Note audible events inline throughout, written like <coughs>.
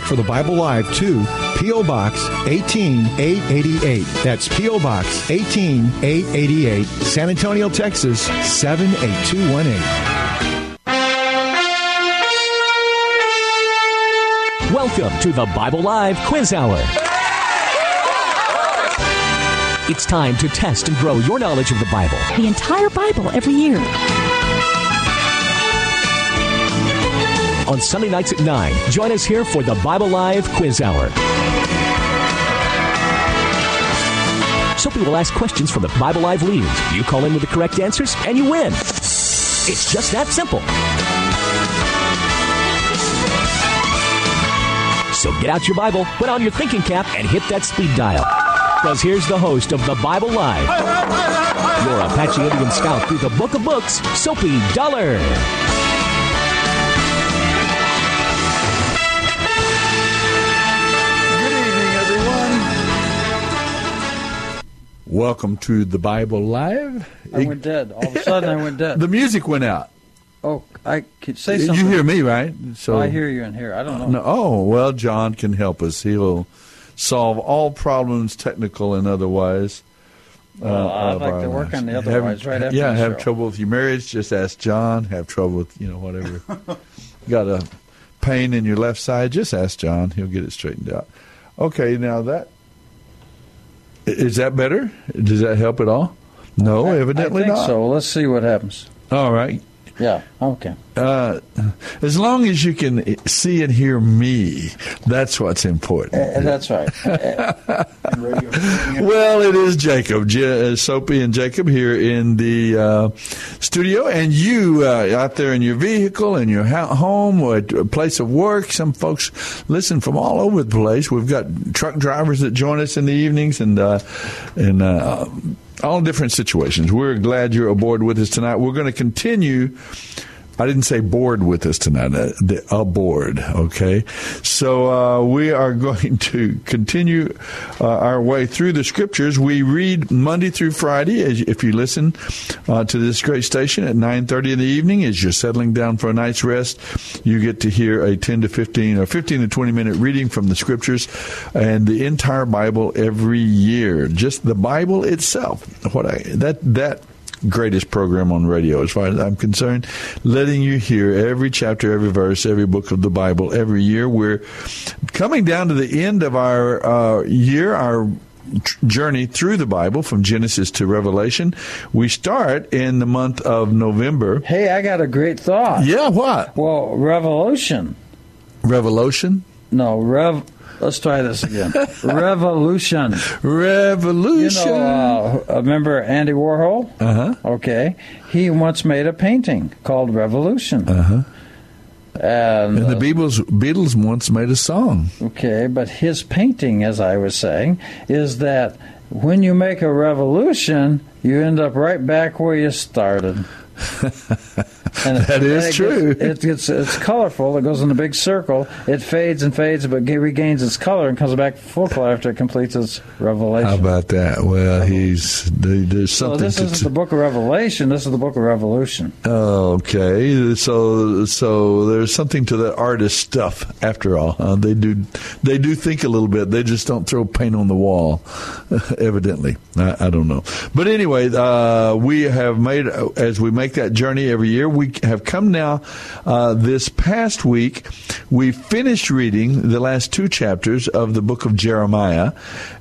for the Bible Live to P.O. Box 18888. That's P.O. Box 18888, San Antonio, Texas 78218. Welcome to the Bible Live Quiz Hour. It's time to test and grow your knowledge of the Bible. The entire Bible every year. On Sunday nights at 9, join us here for the Bible Live Quiz Hour. Soapy will ask questions from the Bible Live leaders. You call in with the correct answers, and you win. It's just that simple. So get out your Bible, put on your thinking cap, and hit that speed dial. Because here's the host of the Bible Live, your Apache Indian scout through the book of books, Soapy Dollar. Welcome to the Bible Live. I went dead. All of a sudden, I went dead. <laughs> The music went out. Oh, I could say something. You hear me, right? So I hear you in here. I don't know. No, oh, well, John can help us. He'll solve all problems, technical and otherwise. Well, uh, I'd like to work on the otherwise have, right after. Yeah, have show. trouble with your marriage? Just ask John. Have trouble with you know whatever. <laughs> Got a pain in your left side? Just ask John. He'll get it straightened out. Okay, now that is that better? Does that help at all? No, I, evidently I not. So let's see what happens. All right. Yeah. Okay. Uh, as long as you can see and hear me, that's what's important. Uh, that's right. <laughs> well, it is Jacob, J- Soapy and Jacob here in the uh, studio, and you uh, out there in your vehicle, in your ha- home, or at a place of work. Some folks listen from all over the place. We've got truck drivers that join us in the evenings, and uh, and all different situations. We're glad you're aboard with us tonight. We're going to continue. I didn't say bored with us tonight, uh, the, aboard, okay? So uh, we are <laughs> going to continue uh, our way through the scriptures. We read Monday through Friday, as, if you listen uh, to this great station at 9.30 in the evening, as you're settling down for a night's rest, you get to hear a 10 to 15 or 15 to 20 minute reading from the scriptures and the entire Bible every year. Just the Bible itself. What I, that, that greatest program on radio, as far as I'm concerned. Letting you hear every chapter, every verse, every book of the Bible every year. We're coming down to the end of our uh, year, our journey through the Bible from Genesis to Revelation. We start in the month of November. Hey, I got a great thought. Yeah, what? Well, Revolution. Revolution? No, Rev. Let's try this again. <laughs> Revolution. Revolution. You know, uh, remember Andy Warhol? Uh huh. Okay. He once made a painting called Revolution. Uh huh. And, and, the Beatles, Beatles once made a song. Okay, but his painting, as I was saying, is that when you make a revolution, you end up right back where you started. <laughs> And That is and true. Gets, it gets it's colorful. It goes in a big circle. It fades and fades, but regains its color and comes back full color after it completes its revelation. How about that? Well, he's there- there's so something this to. isn't the book of Revelation. This is the book of Revolution. Oh, okay, so so there's something to that artist stuff after all. Uh, they do they do think a little bit. They just don't throw paint on the wall. <laughs> evidently, I, I don't know. But anyway, uh, we have made as we make that journey every year. We have come now. Uh, this past week, we finished reading the last two chapters of the book of Jeremiah.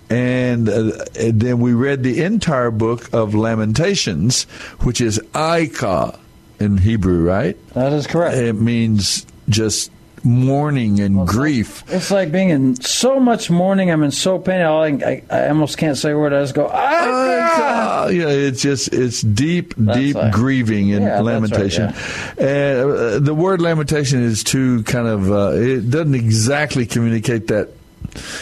And, uh, and then we read the entire book of Lamentations, which is Eichah in Hebrew, right? That is correct. It means just mourning and grief. It's like being in so much mourning. I'm in so pain. I, I, I almost can't say a word. I just go, ah, Ah, yeah, it's just it's deep, deep right. grieving and Yeah, that's right, lamentation. And uh, the word lamentation is too kind of uh, it doesn't exactly communicate that.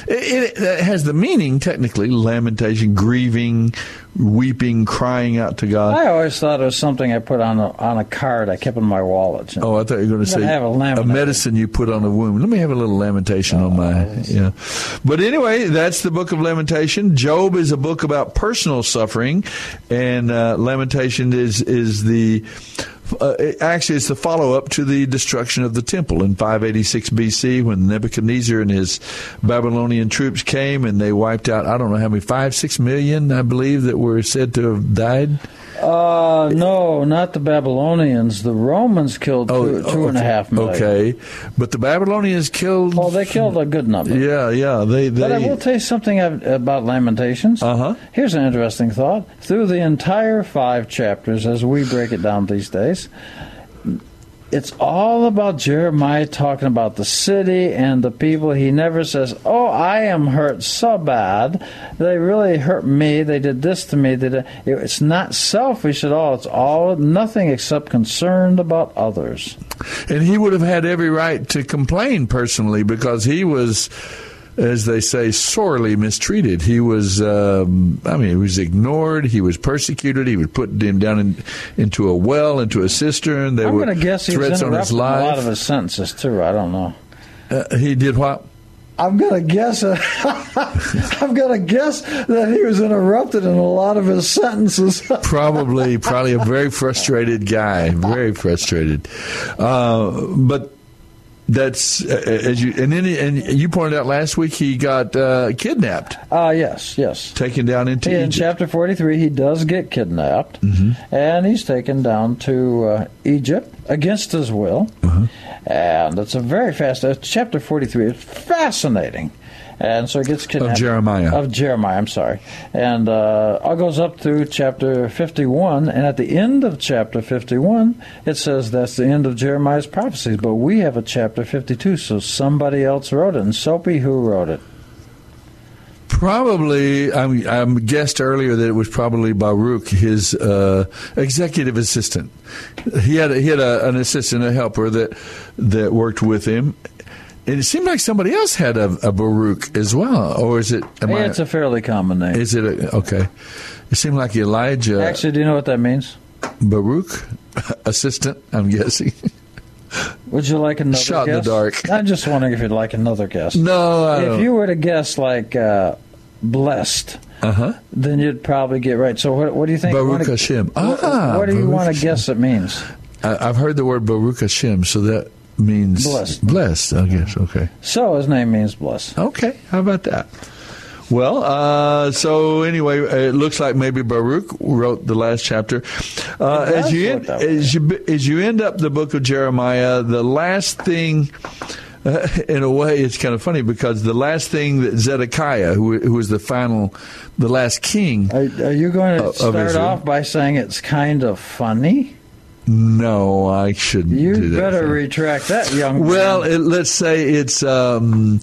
It, it, it has the meaning technically lamentation, grieving, weeping, crying out to God. I always thought it was something I put on a, on a card I kept in my wallet. you know. Oh, I thought you were going to say have a laminate. medicine you put on a wound. Let me have a little lamentation on my yeah. But anyway, that's the book of Lamentation. Job is a book about personal suffering, and uh, Lamentation is is the uh, actually it's the follow up to the destruction of the temple in 586 BC when Nebuchadnezzar and his Babylonian troops came and they wiped out I don't know how many five six million I believe that were said to have died. Uh, no, not the Babylonians. The Romans killed two, two and a half million. Okay, but the Babylonians killed. Oh, they killed a good number. Yeah, yeah. They, they But I will tell you something about Lamentations. Uh huh. Here's an interesting thought. Through the entire five chapters, as we break it down these days, it's all about Jeremiah talking about the city and the people. He never says, "Oh, I am hurt so bad. They really hurt me. They did this to me." It's not selfish at all. It's all nothing except concerned about others. And he would have had every right to complain personally because he was, as they say, sorely mistreated. He was, um, I mean, he was ignored. He was persecuted. He was put him down in, into a well, into a cistern. There I'm were going to guess he was threats on his interrupting a lot of his sentences too. I don't know. Uh, he did what? I'm gonna guess. Uh, <laughs> I'm gonna guess that he was interrupted in a lot of his sentences. <laughs> probably probably a very frustrated guy very frustrated uh, but that's uh, as you and then he, and you pointed out last week he got uh, kidnapped Ah, yes, yes. taken down into In Egypt. chapter 43, he does get kidnapped, Mm-hmm. and he's taken down to uh, Egypt against his will. Uh-huh. And it's a very fast. Uh, chapter 43 is fascinating. And so he gets kidnapped. Of Jeremiah. Of Jeremiah, I'm sorry. And uh, all goes up through chapter 51. And at the end of chapter 51, it says that's the end of Jeremiah's prophecies. But we have a chapter 52, so somebody else wrote it. And Soapy, who wrote it? Probably, I'm, I'm guessed earlier that it was probably Baruch, his uh, executive assistant. He had a, he had a, an assistant, a helper that that worked with him. And it seemed like somebody else had a, a Baruch as well, or is it? Am I, it's a fairly common name. is it a, okay? It seemed like Elijah Actually, do you know what that means? Baruch, <laughs> assistant. I'm guessing. Would you like another Shot in the dark. I'm just wondering if you'd like another guess. No, I if don't. you were to guess like uh, blessed, Uh huh. then you'd probably get right. So what, what do you think? you Baruch wanna- Hashem. What, Ah, what do you want to guess it means? I, I've heard the word Baruch Hashem, so that means Blessed. Blessed, I guess. Okay. So his name means blessed. Okay, how about that? Well, uh, so anyway, it looks like maybe Baruch wrote the last chapter. Uh, as you end, as you as you end up the book of Jeremiah, the last thing. Uh, <laughs> in a way, it's kind of funny because the last thing that Zedekiah, who, who was the final, the last king, Are, are you going to start off by saying it's kind of funny? No, I shouldn't You do that. better retract that, young man. Well, it, let's say it's um,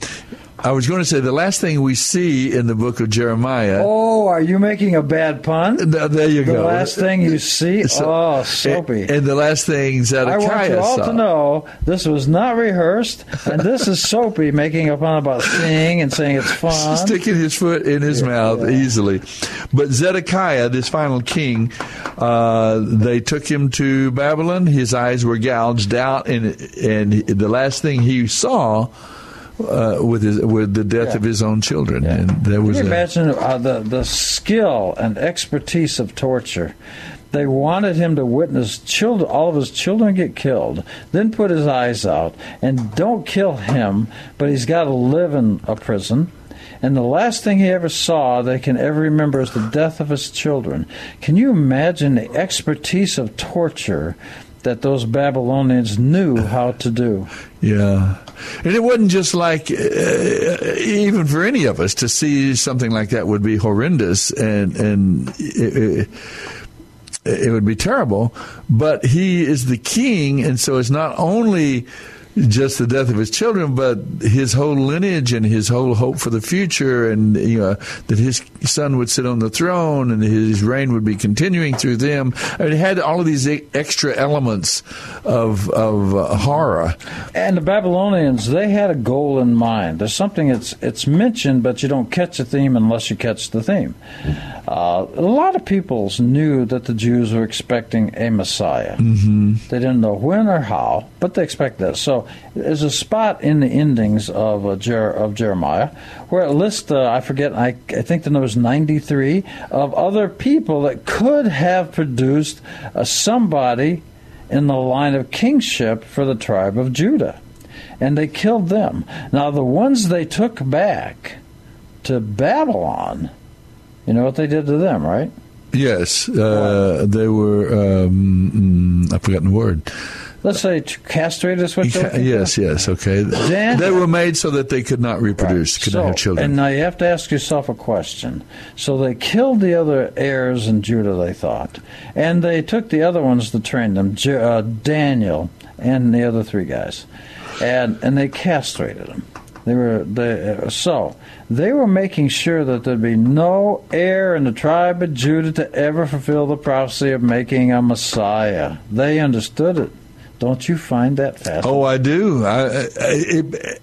I was going to say the last thing we see in the book of Jeremiah. Oh, are you making a bad pun? Th- there you the go. The last thing you see? <laughs> So- oh, Soapy. And, and the last thing Zedekiah saw. I want you all saw. to know this was not rehearsed, and this is Soapy <laughs> making a pun about seeing and saying it's <laughs> fun. sticking his foot in his mouth easily. But Zedekiah, this final king, uh, they took him to Babylon. His eyes were gouged out, and and the last thing he saw uh, with his with the death of his own children, and there Can was you a, imagine uh, the the skill and expertise of torture? They wanted him to witness children, all of his children get killed, then put his eyes out, and don't kill him, but he's got to live in a prison. And the last thing he ever saw they can ever remember is the death of his children. Can you imagine the expertise of torture that those Babylonians knew how to do? Yeah. And it wasn't just like, uh, even for any of us, to see something like that would be horrendous and, and it, it, it would be terrible. But he is the king, and so it's not only just the death of his children, but his whole lineage and his whole hope for the future, and you know that his son would sit on the throne and his reign would be continuing through them. I mean, it had all of these extra elements of of uh, horror. And the Babylonians, they had a goal in mind. There's something it's it's mentioned, but you don't catch the theme unless you catch the theme. Uh, a lot of peoples knew that the Jews were expecting a Messiah. Mm-hmm. They didn't know when or how, but they expect that. So there's a spot in the endings of uh, Jer- of Jeremiah where it lists, uh, I forget, I, I think the number is 93 of other people that could have produced uh, somebody in the line of kingship for the tribe of Judah. And they killed them. Now, the ones they took back to Babylon, you know what they did to them, right? Yes, uh, they were. Um, mm, I've forgotten the word. Let's say castrated is what looking? Yes, yes, okay. Then- they were made so that they could not reproduce, could So, not have children. And now you have to ask yourself a question. So they killed the other heirs in Judah, they thought, and they took the other ones to train them, uh, Daniel and the other three guys, and and they castrated them. They were they, uh, so they were making sure that there'd be no heir in the tribe of Judah to ever fulfill the prophecy of making a Messiah. They understood it. Don't you find that fascinating? Oh, I do. I, I, it,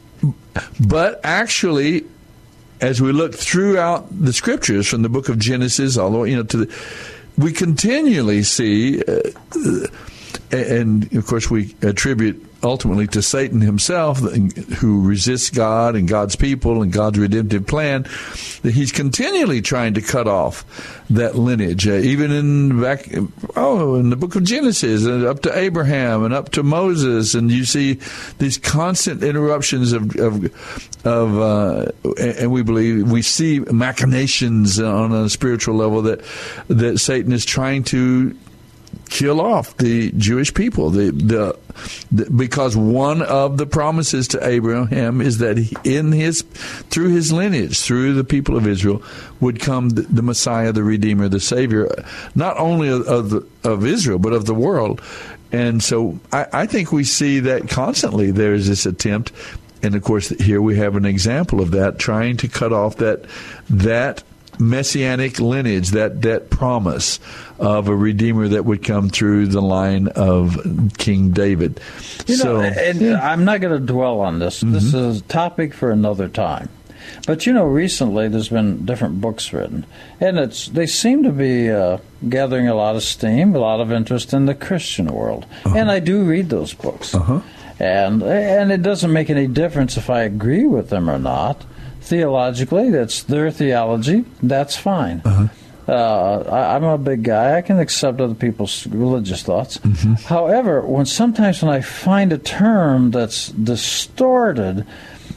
but actually, as we look throughout the scriptures, from the book of Genesis all the way, you know, to the, we continually see, uh, and of course, we attribute ultimately to Satan himself, who resists God and God's people and God's redemptive plan, that he's continually trying to cut off that lineage. Uh, even in back, oh, in the book of Genesis, and up to Abraham and up to Moses, and you see these constant interruptions of of, of uh, and we believe we see machinations on a spiritual level that that Satan is trying to kill off the Jewish people. The, the, the, because one of the promises to Abraham is that in his through his lineage, through the people of Israel, would come the, the Messiah, the Redeemer, the Savior, not only of of, of Israel but of the world. And so I, I think we see that constantly. There is this attempt. And of course, here we have an example of that, trying to cut off that that messianic lineage, that that promise of a redeemer that would come through the line of King David. You know, so, and I'm not going to dwell on this. This Mm-hmm. is a topic for another time. But you know, recently there's been different books written, and it's they seem to be uh, gathering a lot of steam, a lot of interest in the Christian world, Uh-huh. and I do read those books. And and it doesn't make any difference if I agree with them or not. Theologically, that's their theology. That's fine. Uh-huh. Uh, I, I'm a big guy. I can accept other people's religious thoughts. However, when sometimes when I find a term that's distorted,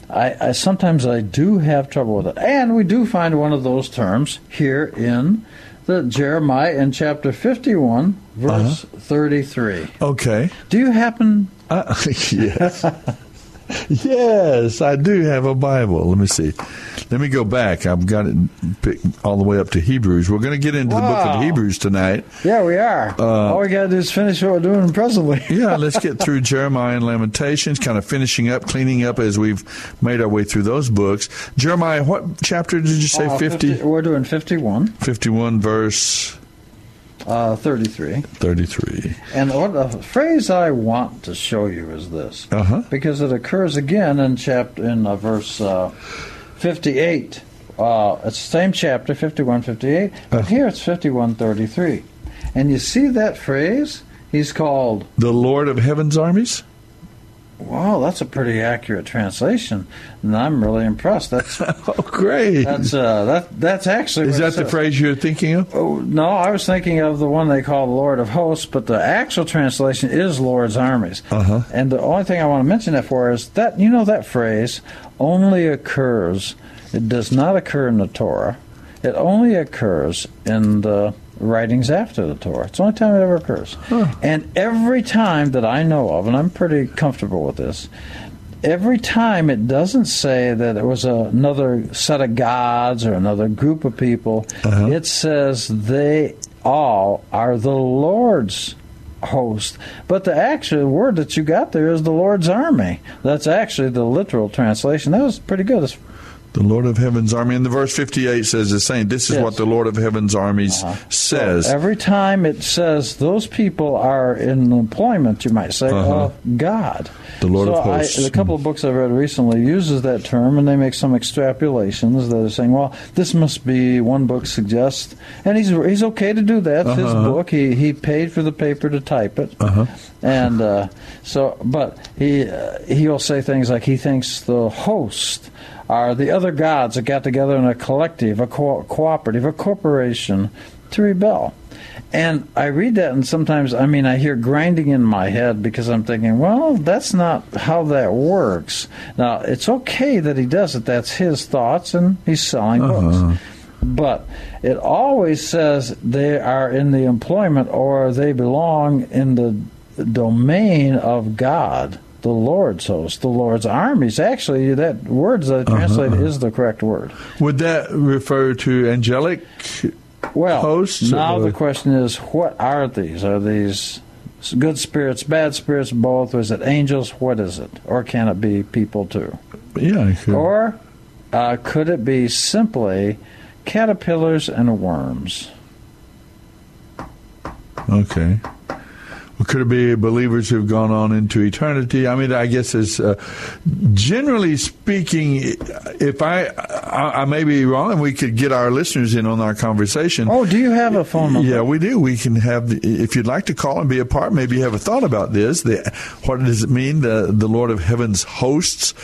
I, I sometimes I do have trouble with it. And we do find one of those terms here in the Jeremiah in chapter 51, verse 33. okay. Do you happen? Uh, <laughs> yes. <laughs> Yes, I do have a Bible. Let me see. Let me go back. I've got it all the way up to Hebrews. We're going to get into the book of Hebrews tonight. Yeah, we are. Uh, All we got to do is finish what we're doing presently. <laughs> Yeah, let's get through <laughs> Jeremiah and Lamentations, kind of finishing up, cleaning up as we've made our way through those books. Jeremiah, what chapter did you say? Uh, 50? We're doing 51, 51, verse uh, 33. 33. And what the phrase I want to show you is this, Uh-huh. because it occurs again in chapter in uh, verse uh, 58. Uh, it's the same chapter, 51, 58, but Uh-huh. here it's 51, 33. And you see that phrase? He's called The Lord of Heaven's armies? Wow, that's a pretty accurate translation, and I'm really impressed. That's <laughs> oh, great. That's uh, that that's actually Is that the says. phrase you're thinking of? Oh, no, I was thinking of the one they call the Lord of Hosts, but the actual translation is Lord's armies. Uh-huh. And the only thing I want to mention that for is that you know that phrase only occurs. It does not occur in the Torah. It only occurs in the writings after the Torah. It's the only time it ever occurs. And every time that I know of, and I'm pretty comfortable with this, every time it doesn't say that it was another set of gods or another group of people, uh-huh. it says they all are the Lord's host. But the actual word that you got there is the Lord's army. That's actually the literal translation. That was pretty good. It's The Lord of Heaven's army. And the verse 58 says the same. This is Yes. what the Lord of Heaven's armies says. Every time it says those people are in employment, you might say, Uh-huh. of God. The Lord so of hosts. I, a couple of books I've read recently uses that term, and they make some extrapolations that are saying, well, this must be one book suggests, and he's he's okay to do that. It's his Uh-huh. book. He he paid for the paper to type it, Uh-huh. and uh, so, but he uh, he'll say things like he thinks the host are the other gods that got together in a collective, a co- cooperative, a corporation to rebel. And I read that, and sometimes, I mean, I hear grinding in my head because I'm thinking, well, that's not how that works. Now, it's okay that he does it. That's his thoughts, and he's selling uh-huh. books. But it always says they are in the employment or they belong in the domain of God, the Lord's host, the Lord's armies. Actually, that word that I translated is the correct word. Would that refer to angelic Well, hosts? now or- the question is, what are these? Are these good spirits, bad spirits, both? Is it angels? What is it? Or can it be people too? Yeah. it could. Or uh, could it be simply caterpillars and worms? Okay. Could it be believers who've gone on into eternity? I mean, I guess it's uh, generally speaking. If I, I I may be wrong, and we could get our listeners in on our conversation. Oh, do you have a phone number? Yeah, we do. We can have. The, if you'd like to call and be a part, maybe you have a thought about this. The, what does it mean? The the Lord of Heaven's hosts.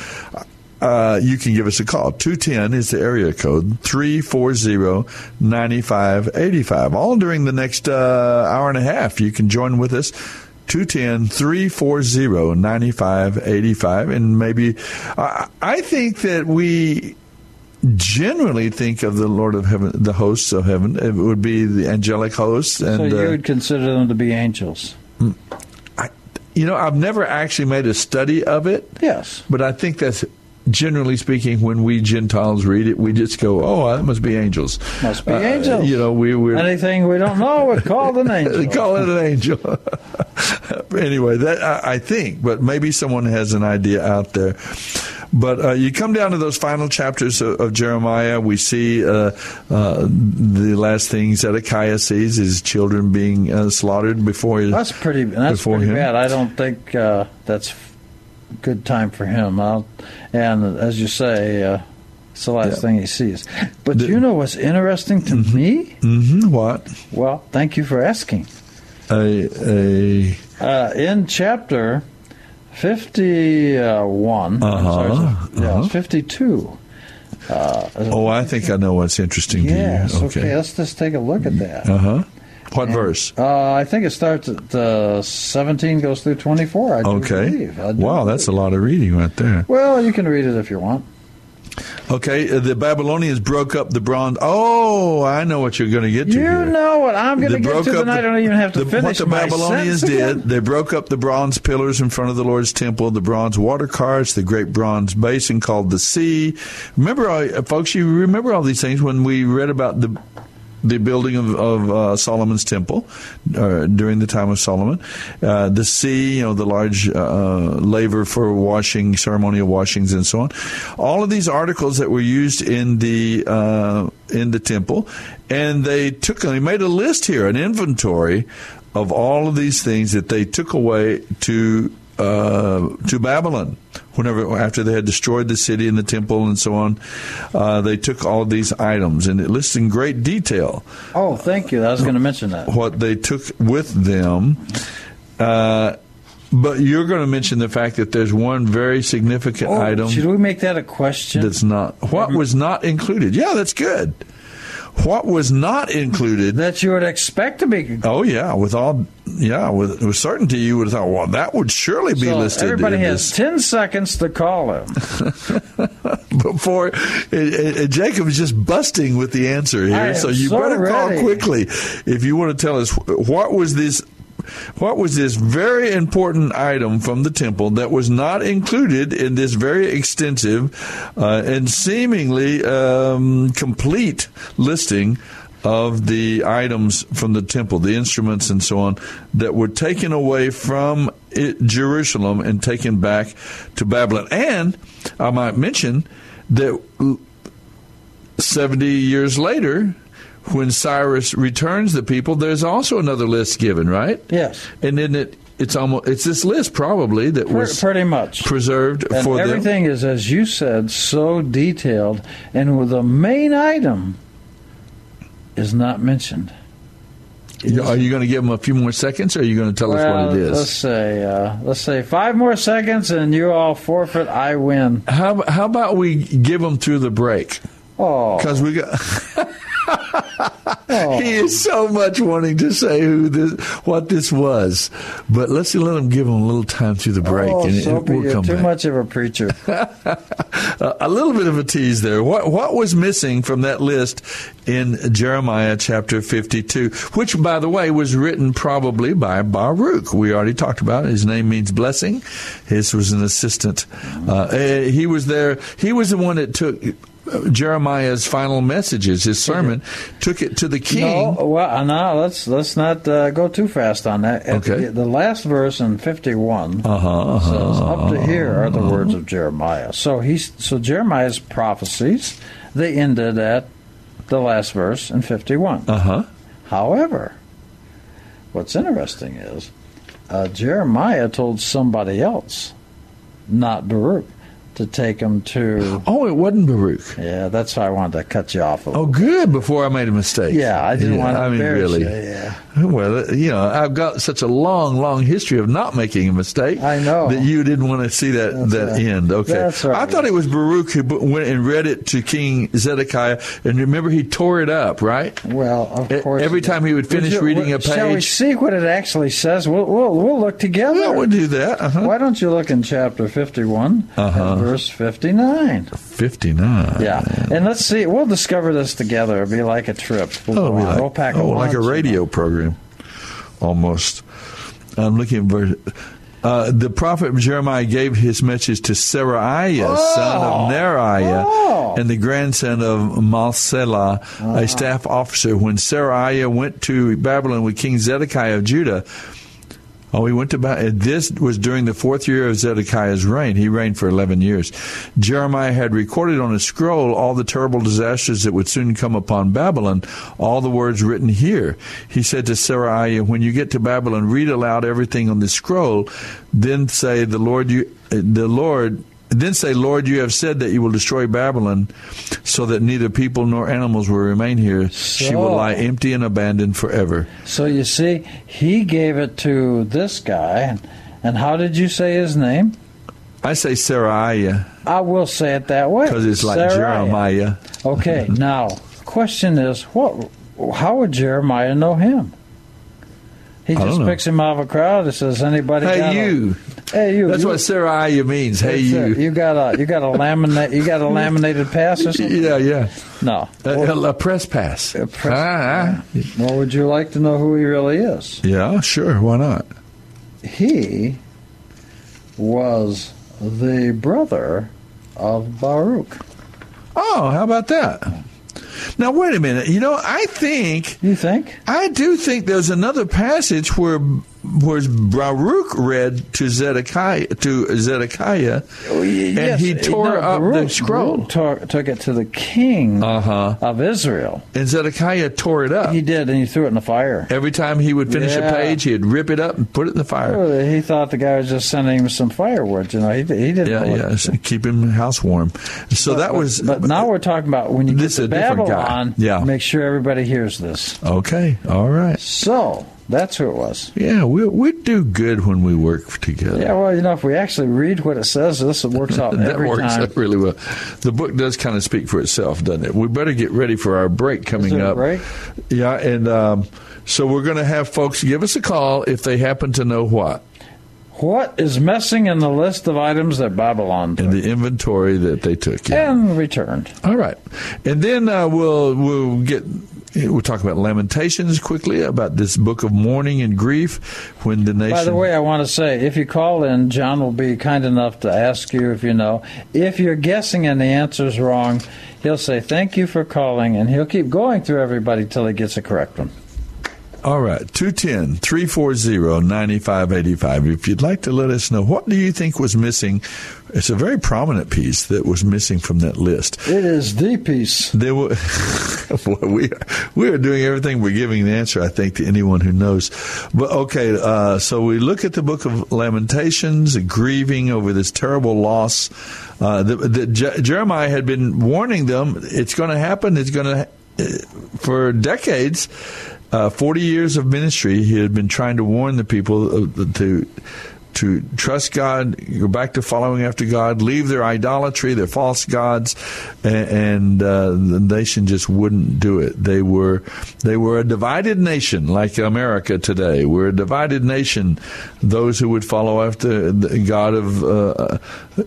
Uh, you can give us a call. 210 is the area code, 340-9585. All during the next uh, hour and a half. You can join with us. 210-340-9585. And maybe, I I think that we generally think of the Lord of Heaven, the hosts of heaven. It would be the angelic hosts. And, so you uh, would consider them to be angels? you know, I've never actually made a study of it. Yes. But I think that's generally speaking, when we Gentiles read it, we just go, "Oh, that must be angels." Must be Uh, angels. You know, we we Anything we don't know, we call an <laughs> angel. call it an angel. <laughs> anyway, that I, I think, but maybe someone has an idea out there. But uh, you come down to those final chapters of, of Jeremiah. We see uh, uh, the last thing Zedekiah sees is children being uh, slaughtered before his. That's pretty. That's pretty him. bad. I don't think uh, that's good time for him. I'll, and as you say, uh, it's the last Yeah. thing he sees. But you know what's interesting to me? Mm-hmm. What? Well, thank you for asking. A a Uh, in chapter fifty-one, I'm sorry, Uh-huh, yeah, uh-huh. it's fifty-two. Uh, oh, I think I know what's interesting yes. to you. Okay. Let's just take a look at that. Uh huh. What verse? Uh, I think it starts at uh, 17, goes through 24. I Okay. believe. Wow, that's a lot of reading right there. Well, you can read it if you want. Okay, uh, the Babylonians broke up the bronze. Oh, I know what you're going to get to. You here. know what I'm going to get to, and I don't even have to the- finish What the Babylonians did, they broke up the bronze pillars in front of the Lord's temple, the bronze water carts, the great bronze basin called the sea. Remember, uh, folks, you remember all these things when we read about the the building of, of uh, Solomon's temple uh, during the time of Solomon. Uh, the sea, you know, the large uh, laver for washing, ceremonial washings, and so on. All of these articles that were used in the uh, in the temple, and they took they made a list here, an inventory of all of these things that they took away to uh, to Babylon. Whenever after they had destroyed the city and the temple and so on, uh, they took all these items and it lists in great detail Oh, thank you. I was going to mention that. what they took with them. Uh, but you're going to mention the fact that there's one very significant Oh, item should we make that a question? that's not what was not included. Yeah, that's good. What was not included? that you would expect to be. Oh yeah, with all yeah, with, with certainty you would have thought, well, that would surely be So listed. everybody has this. 10 seconds to call him. <laughs> before uh, Jacob is just busting with the answer here, so you so better call quickly if you want to tell us what was this. What was this very important item from the temple that was not included in this very extensive uh, and seemingly um, complete listing of the items from the temple, the instruments and so on, that were taken away from it, Jerusalem and taken back to Babylon? And I might mention that 70 years later, when Cyrus returns the people, there's also another list given, right? Yes. And then it it's almost it's this list probably that was pretty much. preserved And for them. everything is, as you said, so detailed, and with the main item is not mentioned. Are you going to give them a few more seconds, or are you going to tell us what it is? let's say uh, let's say five more seconds, and you all forfeit. I win. How how about we give them through the break? Oh, Because we got. <laughs> oh. He is so much wanting to say who this, what this was, but let's let him give him a little time through the break, Oh, and Soapy, we'll you're come too back. much of a preacher. <laughs> A little bit of a tease there. What what was missing from that list in Jeremiah chapter 52, which, by the way, was written probably by Baruch. We already talked about it. His name means blessing. His was an assistant. Uh, eh, he was there. He was the one that took. Jeremiah's final messages, his sermon, took it to the king. No, well, uh, now let's let's not uh, go too fast on that. Okay. The, the last verse in fifty-one Uh-huh, says, "Up to here are the words of Jeremiah." So he's so Jeremiah's prophecies they ended at the last verse in fifty-one. Uh huh. However, what's interesting is uh, Jeremiah told somebody else, not Baruch, to take him to. Oh, it wasn't Baruch. Yeah, that's why I wanted to cut you off. Oh, good. Before I made a mistake. Yeah, I didn't want to I mean, really. you. Yeah. Well, you know, I've got such a long, long history of not making a mistake. I know. that you didn't want to see that That's that right. end. Okay, That's right. I thought it was Baruch who went and read it to King Zedekiah, and remember he tore it up, right? Well, of course. every time he would finish you- reading a page. Shall we see what it actually says? We'll we'll, we'll look together. Yeah, we'll do that. Uh-huh. Why don't you look in chapter fifty-one, Uh-huh. verse fifty-nine? Fifty-nine. Yeah, and let's see. We'll discover this together. It'll be like a trip. We'll, Oh, go it'll be like, we'll pack oh, a like a radio program, almost. I'm looking at. Uh, the prophet Jeremiah gave his message to Seraiah, son of Neriah, Oh. and the grandson of Mahseiah, Ah. a staff officer. When Seraiah went to Babylon with King Zedekiah of Judah, Oh, he went to Babylon. Uh, this was during the fourth year of Zedekiah's reign. He reigned for 11 years. Jeremiah had recorded on a scroll all the terrible disasters that would soon come upon Babylon, all the words written here. He said to Seraiah, when you get to Babylon, read aloud everything on the scroll, then say, the Lord, you, uh, the Lord, then say, Lord, you have said that you will destroy Babylon so that neither people nor animals will remain here. she will lie empty and abandoned forever. So you see, he gave it to this guy, and how did you say his name? I say Seraiah. I will say it that way Because it's like. Jeremiah. Okay, <laughs> now question is, what? How would Jeremiah know him? He just picks him out of a crowd and says, "Anybody?" Hey, a-" you. Hey, you. That's you, what Seraiah means. Hey, you. You got a you got a laminate you got a <laughs> laminated pass or something? Yeah, yeah. No. A, a press pass. A press, Ah, ah. Well, would you like to know who he really is? Yeah, sure. Why not? He was the brother of Baruch. Oh, how about that? Now wait a minute. You know, I think You think? I do think there's another passage where where Baruch read to Zedekiah to Zedekiah, and he tore no, up Baruch- the scroll, Baruch tore- took it to the king Uh-huh. of Israel. and Zedekiah tore it up. He did, and he threw it in the fire. Every time he would finish Yeah. a page, he'd rip it up and put it in the fire. Well, He thought the guy was just sending him some firewood. You know, he, he didn't. Yeah, yeah, so keep him house warm. So But- that was. But now we're talking about when you This get to a different guy. Babylon. Yeah. Make sure everybody hears this. okay. All right. So that's who it was. Yeah, we we do good when we work together. Yeah, well, you know, if we actually read what it says, this works out <laughs> that works time. out really well. The book does kind of speak for itself, doesn't it? We better get ready for our break coming up. break? Yeah, and um, so we're going to have folks give us a call if they happen to know what What is missing in the list of items that Babylon in the inventory that they took. Yeah. and returned? All right, and then uh, we'll we'll get. We'll talk about Lamentations quickly about this book of mourning and grief when the nation. By the way, I want to say, if you call in, John will be kind enough to ask you if you know. If you're guessing and the answer's wrong, he'll say, Thank you for calling, and he'll keep going through everybody till he gets a correct one. All right, 210 340 9585. If you'd like to let us know, what do you think was missing? It's a very prominent piece that was missing from that list. It is the piece. There were, <laughs> we, we are doing everything. We're giving the answer, I think, to anyone who knows. But okay, uh, so we look at the book of Lamentations, grieving over this terrible loss. Uh, that that Je- Jeremiah had been warning them it's going to happen. It's going to, for decades, uh, 40 years of ministry, he had been trying to warn the people uh, to to trust God, go back to following after God, leave their idolatry, their false gods, and, and uh, the nation just wouldn't do it. They were they were a divided nation, like America today. We're a divided nation. Those who would follow after the God of uh,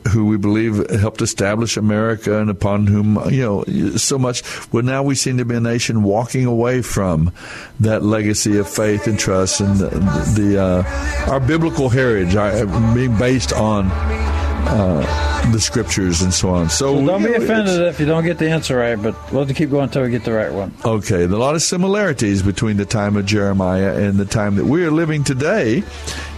who we believe helped establish America, and upon whom you know so much. Well, now we seem to be a nation walking away from that legacy of faith and trust and the, the uh, our biblical heritage being based on uh, the scriptures and so on. So, So don't be offended if you don't get the answer right, but we'll keep going until we get the right one. Okay, there are a lot of similarities between the time of Jeremiah and the time that we are living today,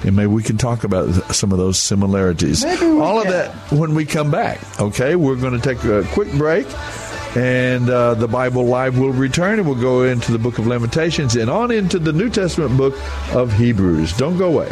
and maybe we can talk about some of those similarities. Maybe we All of that when we come back. Okay, we're going to take a quick break, and uh, the Bible Live will return, and we'll go into the Book of Lamentations and on into the New Testament book of Hebrews. Don't go away.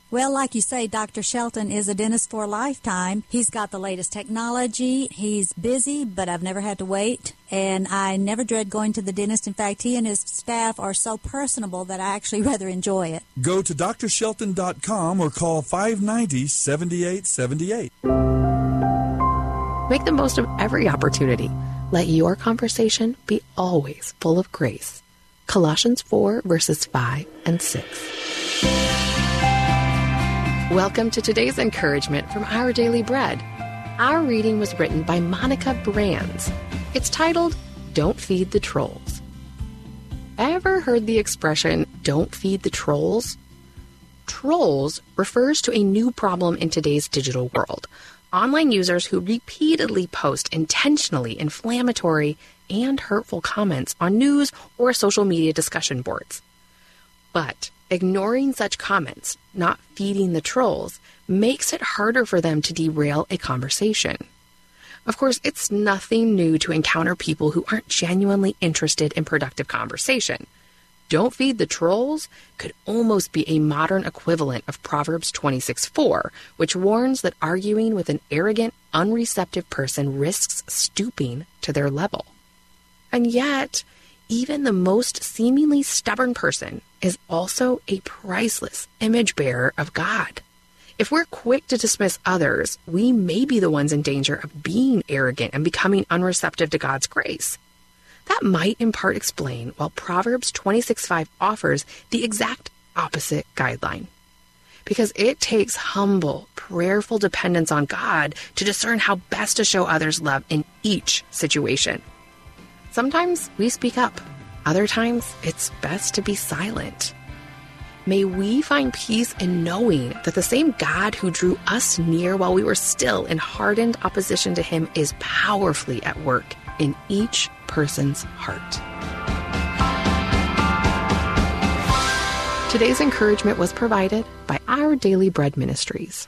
Well, like you say, Dr. Shelton is a dentist for a lifetime. He's got the latest technology. He's busy, but I've never had to wait. And I never dread going to the dentist. In fact, he and his staff are so personable that I actually <laughs> rather enjoy it. Go to drshelton.com or call 590 7878. Make the most of every opportunity. Let your conversation be always full of grace. Colossians 4, verses 5 and 6. Welcome to today's encouragement from Our Daily Bread. Our reading was written by Monica Brands. It's titled, Don't Feed the Trolls. Ever heard the expression, don't feed the trolls? Trolls refers to a new problem in today's digital world online users who repeatedly post intentionally inflammatory and hurtful comments on news or social media discussion boards. But ignoring such comments, not feeding the trolls, makes it harder for them to derail a conversation. Of course, it's nothing new to encounter people who aren't genuinely interested in productive conversation. Don't feed the trolls could almost be a modern equivalent of Proverbs 26 4, which warns that arguing with an arrogant, unreceptive person risks stooping to their level. And yet, even the most seemingly stubborn person is also a priceless image bearer of God. If we're quick to dismiss others, we may be the ones in danger of being arrogant and becoming unreceptive to God's grace. That might in part explain why Proverbs 26:5 offers the exact opposite guideline. Because it takes humble, prayerful dependence on God to discern how best to show others love in each situation. Sometimes we speak up, other times it's best to be silent. May we find peace in knowing that the same God who drew us near while we were still in hardened opposition to Him is powerfully at work in each person's heart. Today's encouragement was provided by Our Daily Bread Ministries.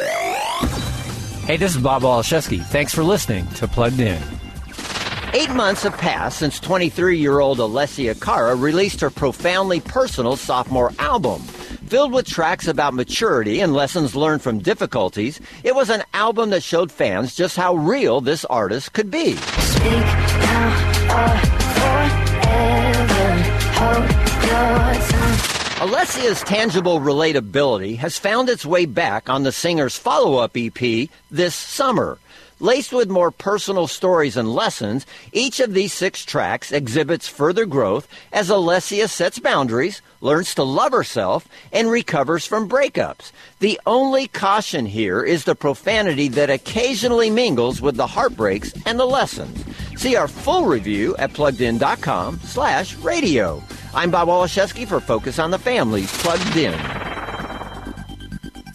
Hey, this is Bob Waliszewski. Thanks for listening to Plugged In. Eight months have passed since 23 year old Alessia Cara released her profoundly personal sophomore album. Filled with tracks about maturity and lessons learned from difficulties, it was an album that showed fans just how real this artist could be. Speak now or forever, Alessia's tangible relatability has found its way back on the singer's follow up EP this summer. Laced with more personal stories and lessons, each of these six tracks exhibits further growth as Alessia sets boundaries, learns to love herself, and recovers from breakups. The only caution here is the profanity that occasionally mingles with the heartbreaks and the lessons. See our full review at pluggedin.com slash radio. I'm Bob Waliszewski for Focus on the Family's Plugged In.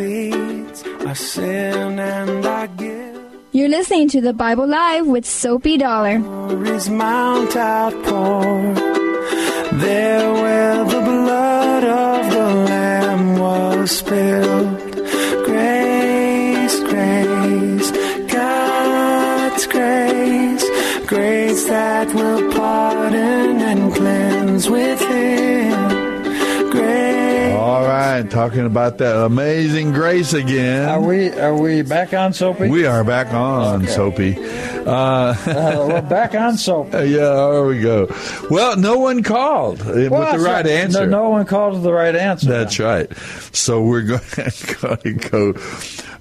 exceeds our sin and our guilt. You're listening to the Bible Live with Soapy Dollar. Mount outpour, there where the blood of the Lamb was spilled. Grace, grace, God's grace, grace that will pardon and cleanse within. Talking about that amazing grace again. Are we are we back on Soapy? We are back on Okay. Soapy. Uh, Uh, we're back on Soapy. <laughs> yeah, there we go. Well, no one called uh, Well, with the right No, answer. no one called with the right answer. That's right. So we're <laughs> going to go.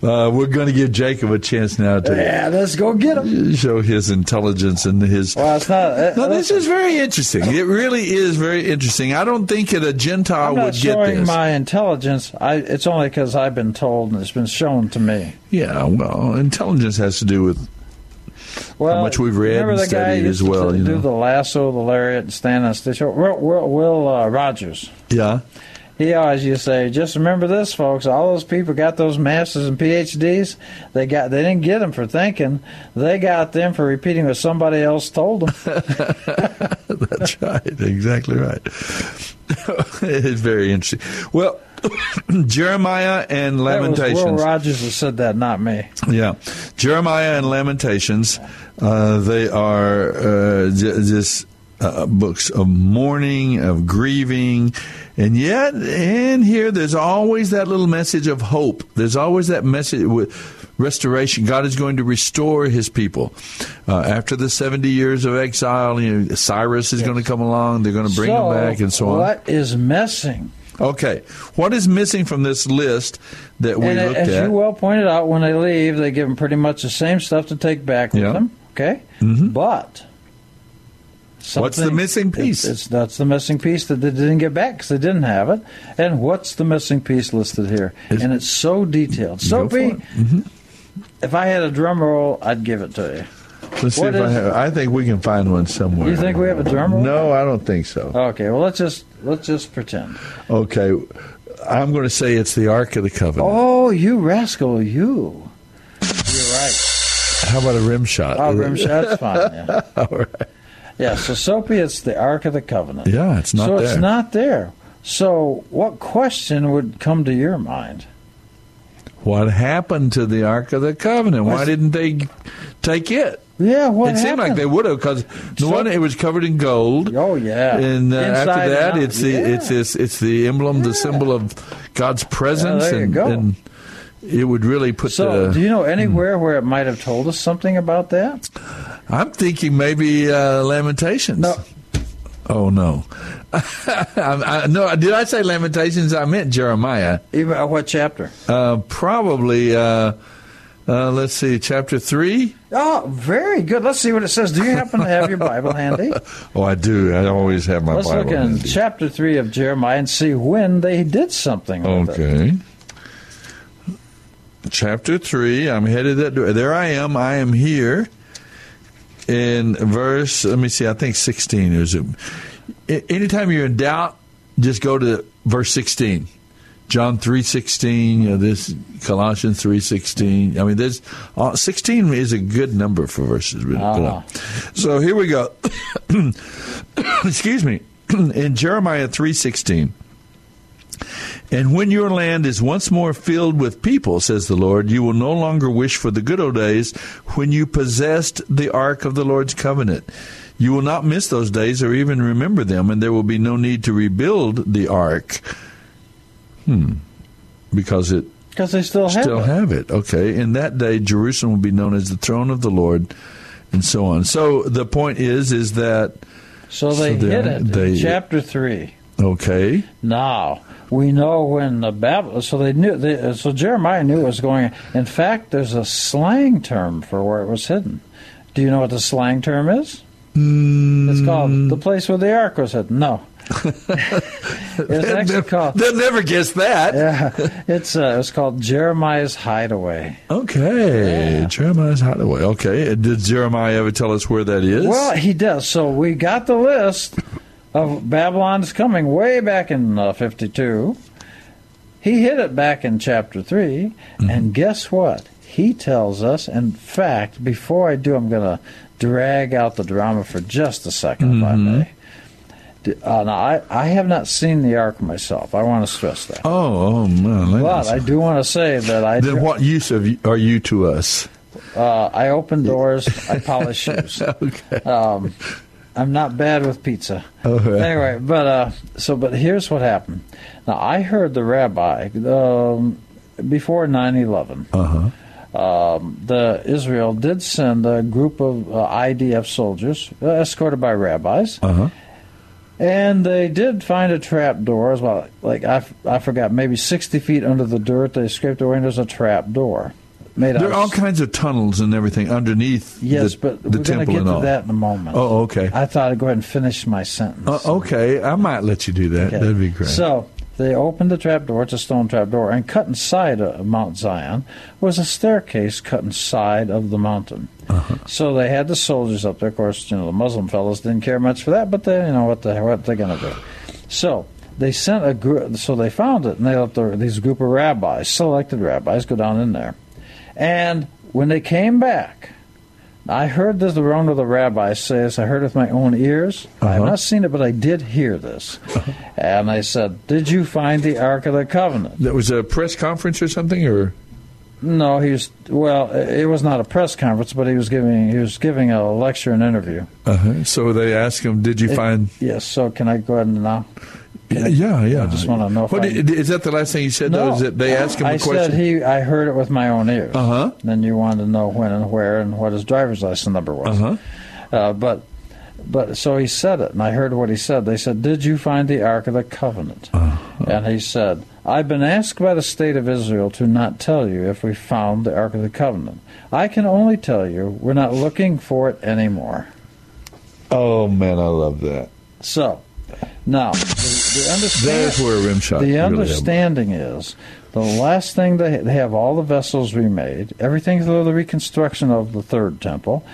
Uh, we're going to give Jacob a chance now to Yeah, let's go get him. show his intelligence and his. Well, it's not. Uh, No, this is very interesting. It really is very interesting. I don't think that a Gentile would get showing this. my intelligence. I, it's only because I've been told and it's been shown to me. yeah, well, intelligence has to do with Well, how much we've read and studied as well. To You do the lasso, the lariat, and stand on stage. Will, Will, Will uh, Rogers. yeah. He always used to say, "Just remember this, folks. All those people got those masters and PhDs. They got. They didn't get them for thinking. They got them for repeating what somebody else told them." <laughs> That's right. Exactly right. <laughs> it's very interesting. Well, <coughs> Jeremiah and That was Lamentations. Will Rogers that said that, not me. Yeah, Jeremiah and Lamentations. Uh, they are uh, j- just uh, books of mourning, of grieving, and yet in here there's always that little message of hope. There's always that message with restoration. God is going to restore His people uh, after the seventy years of exile. You know, Cyrus is going to come along. They're going to bring so, them back, and so on. What is missing? Okay, what is missing from this list that we and looked as at? you well pointed out, when they leave, they give them pretty much the same stuff to take back with Yeah. them. Okay, Mhm. but What's the missing piece? It's, it's- that's the missing piece that they didn't get back because they didn't have it. And what's the missing piece listed here? and it's so detailed. Go Soapy, for it. Mhm. if I had a drum roll, I'd give it to you. Let's see What if I have. I think we can find one somewhere. You think we have a drum roll? No, I don't think so. Okay, well let's just let's just pretend. Okay, I'm going to say it's the Ark of the Covenant. Oh, you rascal, you! You're right. How about a rim shot? Oh, rim shot's fine. Yeah. <laughs> All right. Yeah, so Soapy, it's the Ark of the Covenant. Yeah, it's not there. so there. it's not there. So, what question would come to your mind? What happened to the Ark of the Covenant? Why didn't they take it? Yeah, what it seemed like they would have because the So- one it was covered in gold. Oh yeah, And uh, after that, out. it's the Yeah. it's it's it's the emblem, the symbol of God's presence, there you and, go. and it would really put So, the. do you know anywhere where it might have told us something about that? I'm thinking maybe uh, Lamentations. No. Oh no, <laughs> I, I, no! Did I say Lamentations? I meant Jeremiah. Even uh, what chapter? Uh, probably. Uh, uh, let's see, chapter three. Oh, very good. Let's see what it says. Do you happen to have your Bible handy? <laughs> Oh, I do. I always have my Let's Bible. look in handy. chapter three of Jeremiah and see when they did something. Okay. Chapter 3, I'm headed that door. There I am. I am here in verse, let me see, I think 16. Is it, a- anytime you're in doubt, just go to verse 16. John 3.16, you know, this Colossians 3.16. I mean, there's, uh, 16 is a good number for verses. Ah. so here we go. <coughs> Excuse me. <coughs> in Jeremiah 3.16. And when your land is once more filled with people, says the Lord, you will no longer wish for the good old days when you possessed the ark of the Lord's covenant. You will not miss those days or even remember them, and there will be no need to rebuild the ark. Hmm. Because it Because they still have still it. have it. Okay. In that day, Jerusalem will be known as the throne of the Lord, and so on. So the point is, is that So they So hit it. they- in chapter three. okay. Now we know when the Babylon. So they knew. They, so Jeremiah knew it was going. In fact, there's a slang term for where it was hidden. Do you know what the slang term is? It's called the place where the ark was hidden. No. <laughs> it's actually called. They'll never guess that. Yeah, it's uh, it's called Jeremiah's Hideaway. Okay, Jeremiah's hideaway. Okay, did Jeremiah ever tell us where that is? Well, he does. So we got the list of Babylon's coming way back in uh, 52. He hit it back in chapter 3. And guess what? He tells us, in fact, before I do, I'm going to drag out the drama for just a 2nd if I may. D- Uh, now, I, I have not seen the ark myself. I want to stress that. oh, oh man. But I do want to say that I then what use of are you to us? uh, I open doors, I polish shoes. <laughs> okay. Um, I'm not bad with pizza. Okay. Anyway, but uh, so but here's what happened. Now I heard the rabbi um, before 9/11. Uh-huh. Um, the Israel did send a group of uh, IDF soldiers, uh, escorted by rabbis, Uh-huh. and they did find a trap door. As well, like I, f- I forgot, maybe 60 feet under the dirt. They scraped away, and there's a trap door made There are all kinds of tunnels and everything underneath Yes, the, but the we're going to temple get to all. that in a moment. Oh, okay. I thought I'd go ahead and finish my sentence. Uh, okay, I might let you do that. Okay. That'd be great. So they opened the trap door. It's a stone trap door, and cut inside of Mount Zion was a staircase cut inside of the mountain. Uh-huh. So they had the soldiers up there. Of course, you know the Muslim fellows didn't care much for that, but they, you know what the what they're going to do. So they sent a group. So they found it, and they let the, these group of rabbis, selected rabbis, go down in there, and when they came back. I heard this, the one of the rabbis says, I heard it with my own ears. I have Uh-huh. not seen it, but I did hear this. And I said, Did you find the Ark of the Covenant? that was a press conference or something, or No, he was, well, it was not a press conference, but he was giving, he was giving a lecture and interview. uh-huh. so they asked him, "Did you It- find?" Yes, so can I go ahead and now? Yeah, yeah, yeah. I just want to know if What I, is that the last thing he said? though? No. Is that they asked him I a question? I said he, I heard it with my own ears. Uh huh. Then you wanted to know when and where and what his driver's license number was. Uh-huh. Uh, but but so he said it, and I heard what he said. They said, "Did you find the Ark of the Covenant?" Uh-huh. And he said, I've been asked by the state of Israel to not tell you if we found the Ark of the Covenant. I can only tell you we're not looking for it anymore. Oh man, I love that. So, now the, the understand- There's where Rimshot The really understanding is the last thing they they have all the vessels remade, everything through the reconstruction of the third temple,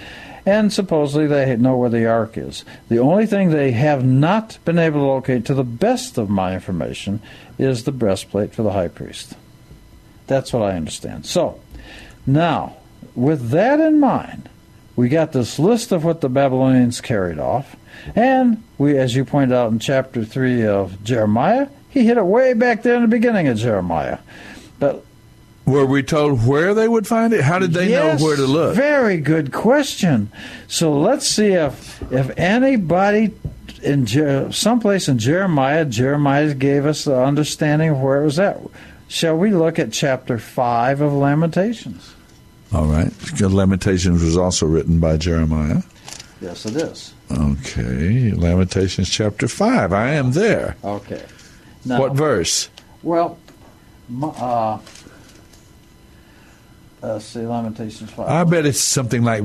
and supposedly they know where the ark is. The only thing they have not been able to locate, to the best of my information, is the breastplate for the high priest. That's what I understand. So, now, with that in mind, we got this list of what the Babylonians carried off, and we, as you point out in chapter 3 of Jeremiah, he hit it way back there in the beginning of Jeremiah. But Were we told where they would find it? How did they Yes, know where to look? Very good question. So let's see if if anybody in Je- someplace in Jeremiah, Jeremiah gave us the understanding of where it was at. Shall we look at chapter five of Lamentations? All right. Because Lamentations was also written by Jeremiah. Yes, it is. Okay. Lamentations chapter 5. I am there. Okay. Now, what verse? Well, uh, uh, see, Lamentations five. I bet it's something like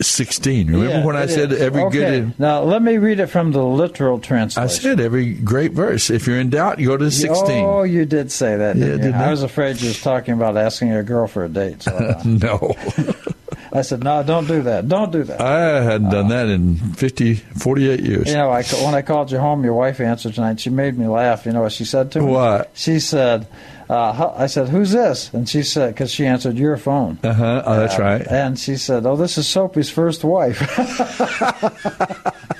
16. Remember Yeah, when I said is. every okay. good. Now let me read it from the literal translation. I said every great verse. If you're in doubt, you go to 16. Oh, you did say that. Yeah, Didn't you? didn't I? I was afraid you was talking about asking your girl for a date. So uh, <laughs> no. I said, no, don't do that. Don't do that. I hadn't done that in 50, 48 years. You know, I, when I called you home, your wife answered tonight. She made me laugh. You know what she said to me? What? She said, uh, I said, who's this? And she said, because she answered your phone. Uh huh. Oh, that's Uh, right. And she said, oh, this is Soapy's first wife. <laughs> <laughs>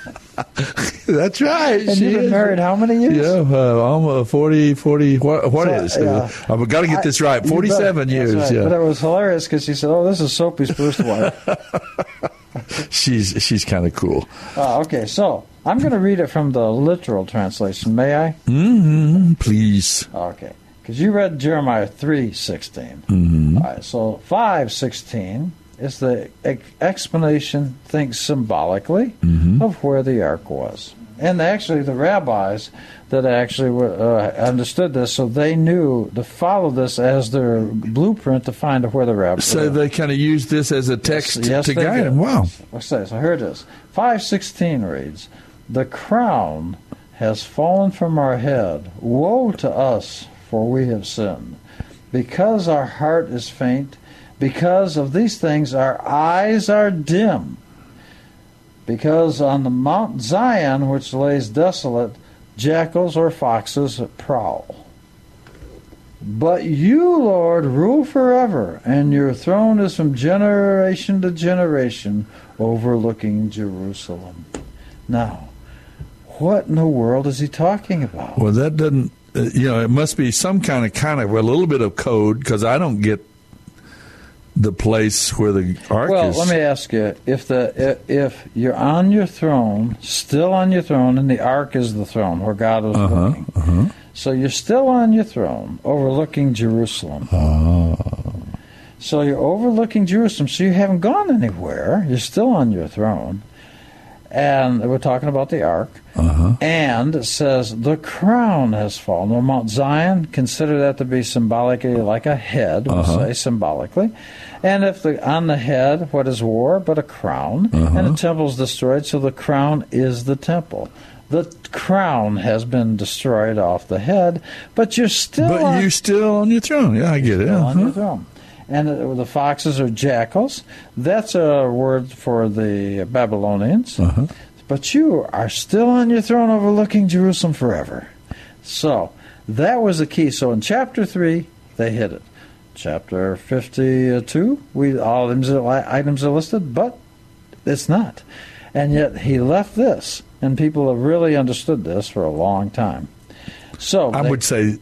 <laughs> That's right. and she you've been is. married how many years? Yeah, uh, almost 40, 40, what, what So, is? yeah. I've got to get this right. 47 years, right. yeah. But it was hilarious because she said, oh, this is Soapy's first <laughs> wife. She's she's kind of cool. Oh, okay, so I'm going to read it from the literal translation. May I? Mm-hmm. Please. Okay, because you read Jeremiah three sixteen. Mm-hmm. All right, so five sixteen is the ex- explanation. Think symbolically Mm-hmm. of where the ark was, and actually the rabbis that actually were, uh, understood this, so they knew to follow this as their blueprint to find where the rabbis. So they kind of use this as a text Yes, to they guide did. them. Wow. What's? So here it is. 516 reads, The crown has fallen from our head. Woe to us, for we have sinned. Because our heart is faint, because of these things our eyes are dim. Because on the Mount Zion, which lays desolate, jackals or foxes prowl. But you, Lord, rule forever, and your throne is from generation to generation, overlooking Jerusalem. Now, what in the world is he talking about? Well, that doesn't. Uh, you know, it must be some kind of kind of a little bit of code because I don't get the place where the ark Well, is. Well, let me ask you: if the if, if you're on your throne, still on your throne, and the ark is the throne where God was Uh-huh, looking, so you're still on your throne, overlooking Jerusalem. Ah. So you're overlooking Jerusalem. So you haven't gone anywhere. You're still on your throne, and we're talking about the ark. Uh-huh. And it says the crown has fallen. On Mount Zion, consider that to be symbolically like a head. We'll Uh-huh. say symbolically. And if the on the head, what is war but a crown, Uh-huh. and the temple is destroyed, so the crown is the temple. The crown has been destroyed off the head, but you're still. but on- you're still on your throne. Yeah, I get it. on Uh-huh. your throne. And the foxes are jackals. That's a word for the Babylonians. Uh-huh. But you are still on your throne overlooking Jerusalem forever. So that was the key. So in chapter 3, they hit it. Chapter 52, we all items are, items are listed, but it's not. And yet he left this, and people have really understood this for a long time. So I they- would say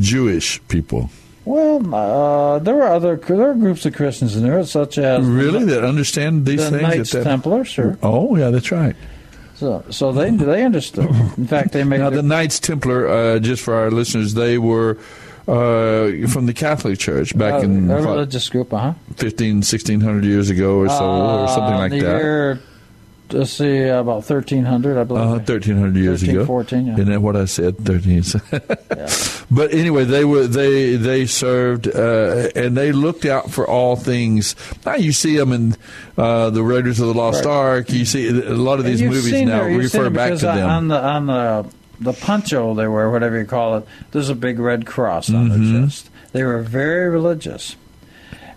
Jewish people. Well, uh, there were other there are groups of Christians in there, such as Really, that understand these the things? Knights at that- Templar, sure. Oh, yeah, that's right. So, so they they understood. In fact, they made Now, the Knights Templar, uh, just for our listeners, they were uh, from the Catholic Church back uh, in what, religious group, uh huh. 15, 1600 years ago or so, or something like the that. Year let's see, about 1300, I believe. Uh, 1300 years 13, ago. 14, yeah. Isn't that what I said? 13. <laughs> But anyway, they were they they served uh, and they looked out for all things. Now you see them in uh, the Raiders of the Lost Right. Ark. You see a lot of these movies now their- refer back to them. On the on the the poncho they wear, whatever you call it, there's a big red cross on Mhm. their chest. They were very religious,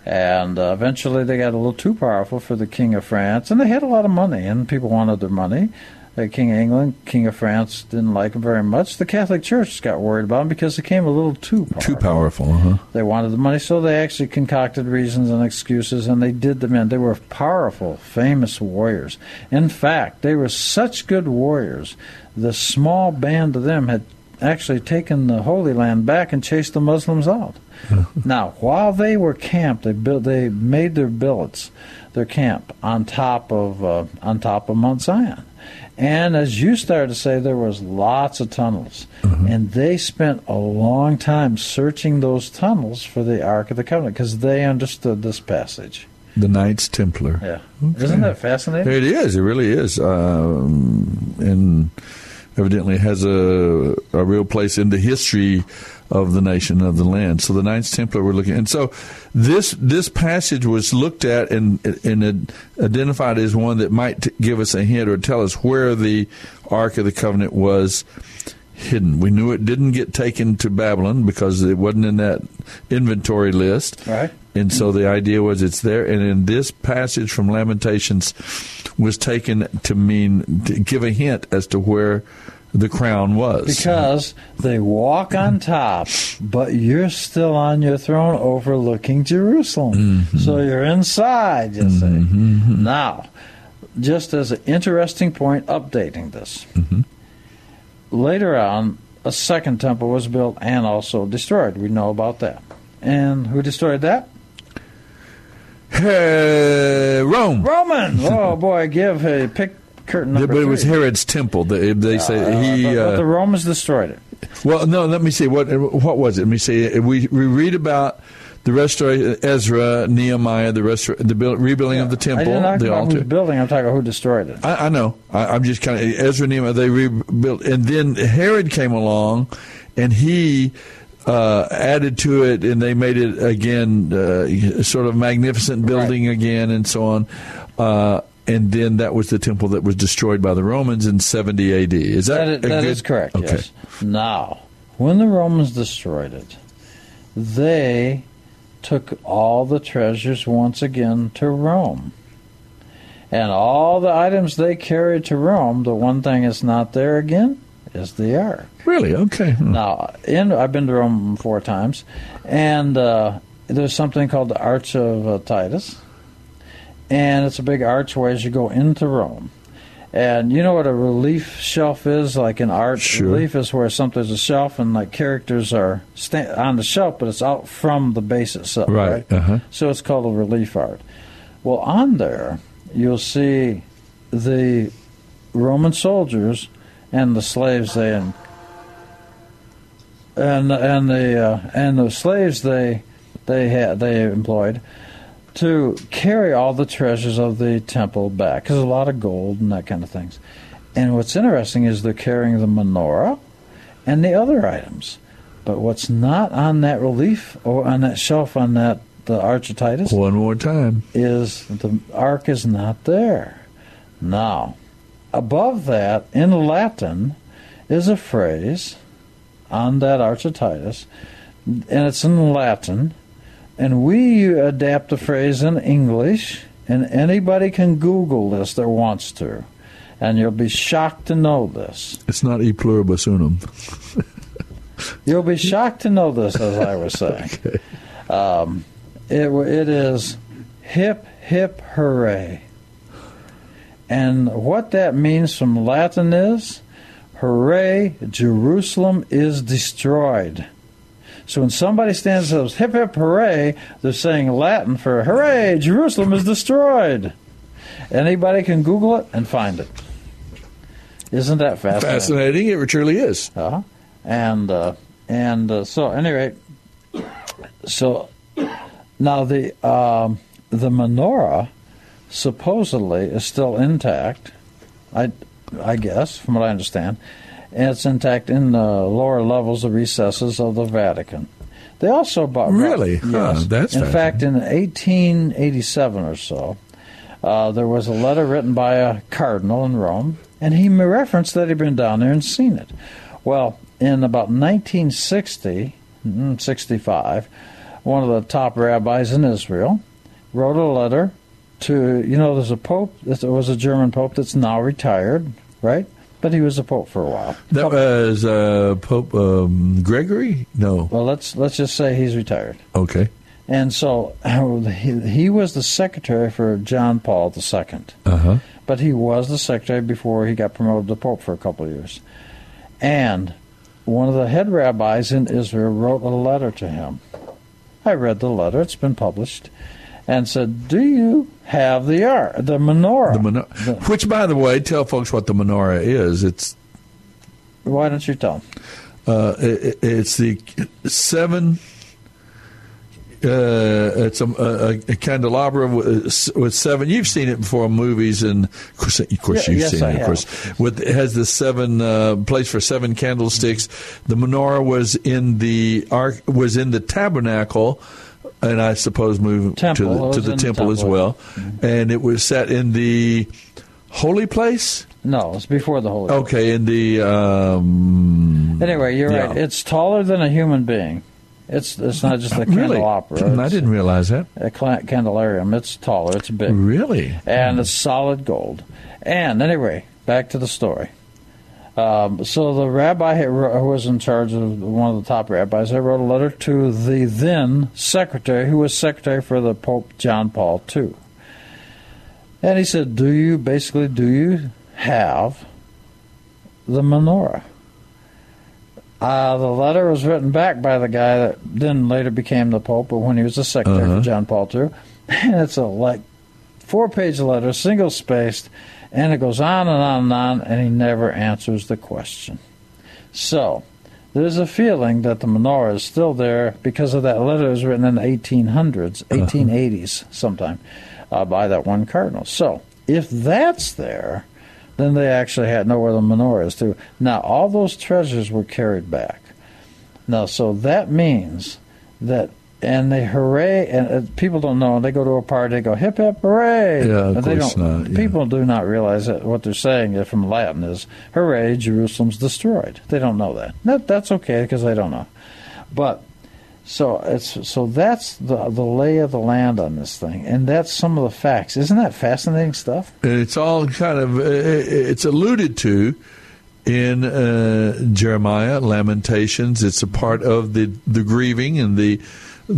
and uh, eventually they got a little too powerful for the King of France, and they had a lot of money, and people wanted their money. The King of England, King of France didn't like them very much. The Catholic Church got worried about them because they came a little too powerful. Too powerful, huh? They wanted the money, so they actually concocted reasons and excuses, and they did them in. They were powerful, famous warriors. In fact, they were such good warriors. The small band of them had actually taken the Holy Land back and chased the Muslims out. <laughs> now, while they were camped, they built, they made their billets, their camp on top of uh, on top of Mount Zion. And as you started to say, there was lots of tunnels, and they spent a long time searching those tunnels for the Ark of the Covenant because they understood this passage. The Knights Templar. Yeah, isn't that fascinating? It is. It really is. Um, and evidently has a a real place in the history of the nation of the land. So the Knights Templar were looking, and so this this passage was looked at and and identified as one that might t- give us a hint or tell us where the Ark of the Covenant was hidden. We knew it didn't get taken to Babylon because it wasn't in that inventory list. Right. And so the idea was it's there. And in this passage from Lamentations was taken to mean, to give a hint as to where the crown was. Because they walk on top, but you're still on your throne overlooking Jerusalem. Mm-hmm. So you're inside, you see. Mm-hmm. Now, just as an interesting point, updating this. Mm-hmm. Later on, a second temple was built and also destroyed. We know about that. And who destroyed that? Rome. Roman. <laughs> Oh boy, give a pick curtain number but it was three. Herod's temple. They, they say Uh, he. but, but uh, the Romans destroyed it. Well, no. Let me see. What what was it? Let me see. We we read about the restoration, Ezra, Nehemiah, the restor- the build, rebuilding of the temple, I didn't talk the about altar. who's building. I'm talking about who destroyed it. I, I know. I, I'm just kind of Ezra, Nehemiah. They rebuilt, and then Herod came along, and he. Uh, added to it, and they made it again, uh, sort of magnificent building again, and so on. Uh, and then that was the temple that was destroyed by the Romans in 70 AD. Is that, That that good- is correct. Okay. Yes. Now, when the Romans destroyed it, they took all the treasures once again to Rome. And all the items they carried to Rome, the one thing that's not there again is the ark. Really? Okay. Hmm. Now, in I've been to Rome four times, and uh, there's something called the Arch of uh, Titus, and it's a big archway as you go into Rome. And you know what a relief shelf is? Like an art Sure. relief is where something's a shelf and like characters are sta- on the shelf, but it's out from the base itself. Right, Right. uh-huh. So it's called a relief art. Well, on there you'll see the Roman soldiers and the slaves they en- and and the uh, and the slaves they they had they employed to carry all the treasures of the temple back because a lot of gold and that kind of things. And what's interesting is they're carrying the menorah and the other items, but what's not on that relief or on that shelf on that the Arch of Titus One more time. is the ark is not there. Now, above that, in Latin, is a phrase on that Arch of Titus, and it's in Latin, and we adapt the phrase in English, and anybody can Google this that wants to, and you'll be shocked to know this. It's not e pluribus unum. <laughs> You'll be shocked to know this, as I was saying. <laughs> um, it, it is hip, hip, hooray. And what that means from Latin is, hooray, Jerusalem is destroyed. So when somebody stands up, hip, hip, hooray, they're saying Latin for hooray, Jerusalem is destroyed. Anybody can Google it and find it. Isn't that fascinating? Fascinating. It truly is. Uh-huh. And uh, and uh, so, at any rate, so now the um, the menorah supposedly is still intact, I, I guess, from what I understand. And it's intact in the lower levels, the recesses of the Vatican. They also bought. Really? Brought, Huh, yes. that's in fact, in 1887 or so, uh, there was a letter written by a cardinal in Rome, and he referenced that he'd been down there and seen it. Well, in about 1960, mm, 65, one of the top rabbis in Israel wrote a letter to, you know, there's a pope, there was a German pope that's now retired, right? But he was a pope for a while. That was uh, Pope um, Gregory? No. Well, let's let's just say he's retired. Okay. And so <coughs> he, he was the secretary for John Paul II. Uh huh. But he was the secretary before he got promoted to pope for a couple of years. And one of the head rabbis in Israel wrote a letter to him. I read the letter, it's been published, and said, Do you have the ar- the menorah? The menor- Which, by the way, tell folks what the menorah is. It's Why don't you tell them? uh, it, it's the seven. Uh, it's a, a, a candelabra with, with seven. You've seen it before in movies, and of course, of course Yeah, you've yes, seen I it. Of have. course, with it has the seven uh, place for seven candlesticks. The menorah was in the ark was in the tabernacle, and I suppose moved Temple. to the, to the temple, the as temple, well, and it was set in the holy place. No, it's before the holy. Okay, in the um, Anyway, you're yeah. right. It's taller than a human being. It's it's not just a Really? candelabra. I didn't realize that. A candelarium. It's taller. It's big. Really? And it's solid gold. And anyway, back to the story. Um, so the rabbi who was in charge of one of the top rabbis, I wrote a letter to the then secretary, who was secretary for the Pope John Paul II. And he said, "Do you basically do you have the menorah?" Uh, the letter was written back by the guy that then later became the Pope, but when he was the secretary Uh-huh. for John Paul II, <laughs> and it's a like four-page letter, single spaced, and it goes on and on and on, and he never answers the question. So there's a feeling that the menorah is still there because of that letter that was written in the 1800s, 1880s, sometime, uh, by that one cardinal. So if that's there, then they actually had know where the menorah is too. Now all those treasures were carried back. Now, so that means that, and they hooray, and uh, people don't know. They go to a party, they go hip hip hooray. Yeah, of But they course don't. not, yeah. People do not realize that what they're saying from Latin is hooray, Jerusalem's destroyed. They don't know that. that that's okay because they don't know. But so it's so that's the the lay of the land on this thing, and that's some of the facts. Isn't that fascinating stuff? It's all kind of it's alluded to in uh, Jeremiah Lamentations. It's a part of the the grieving and the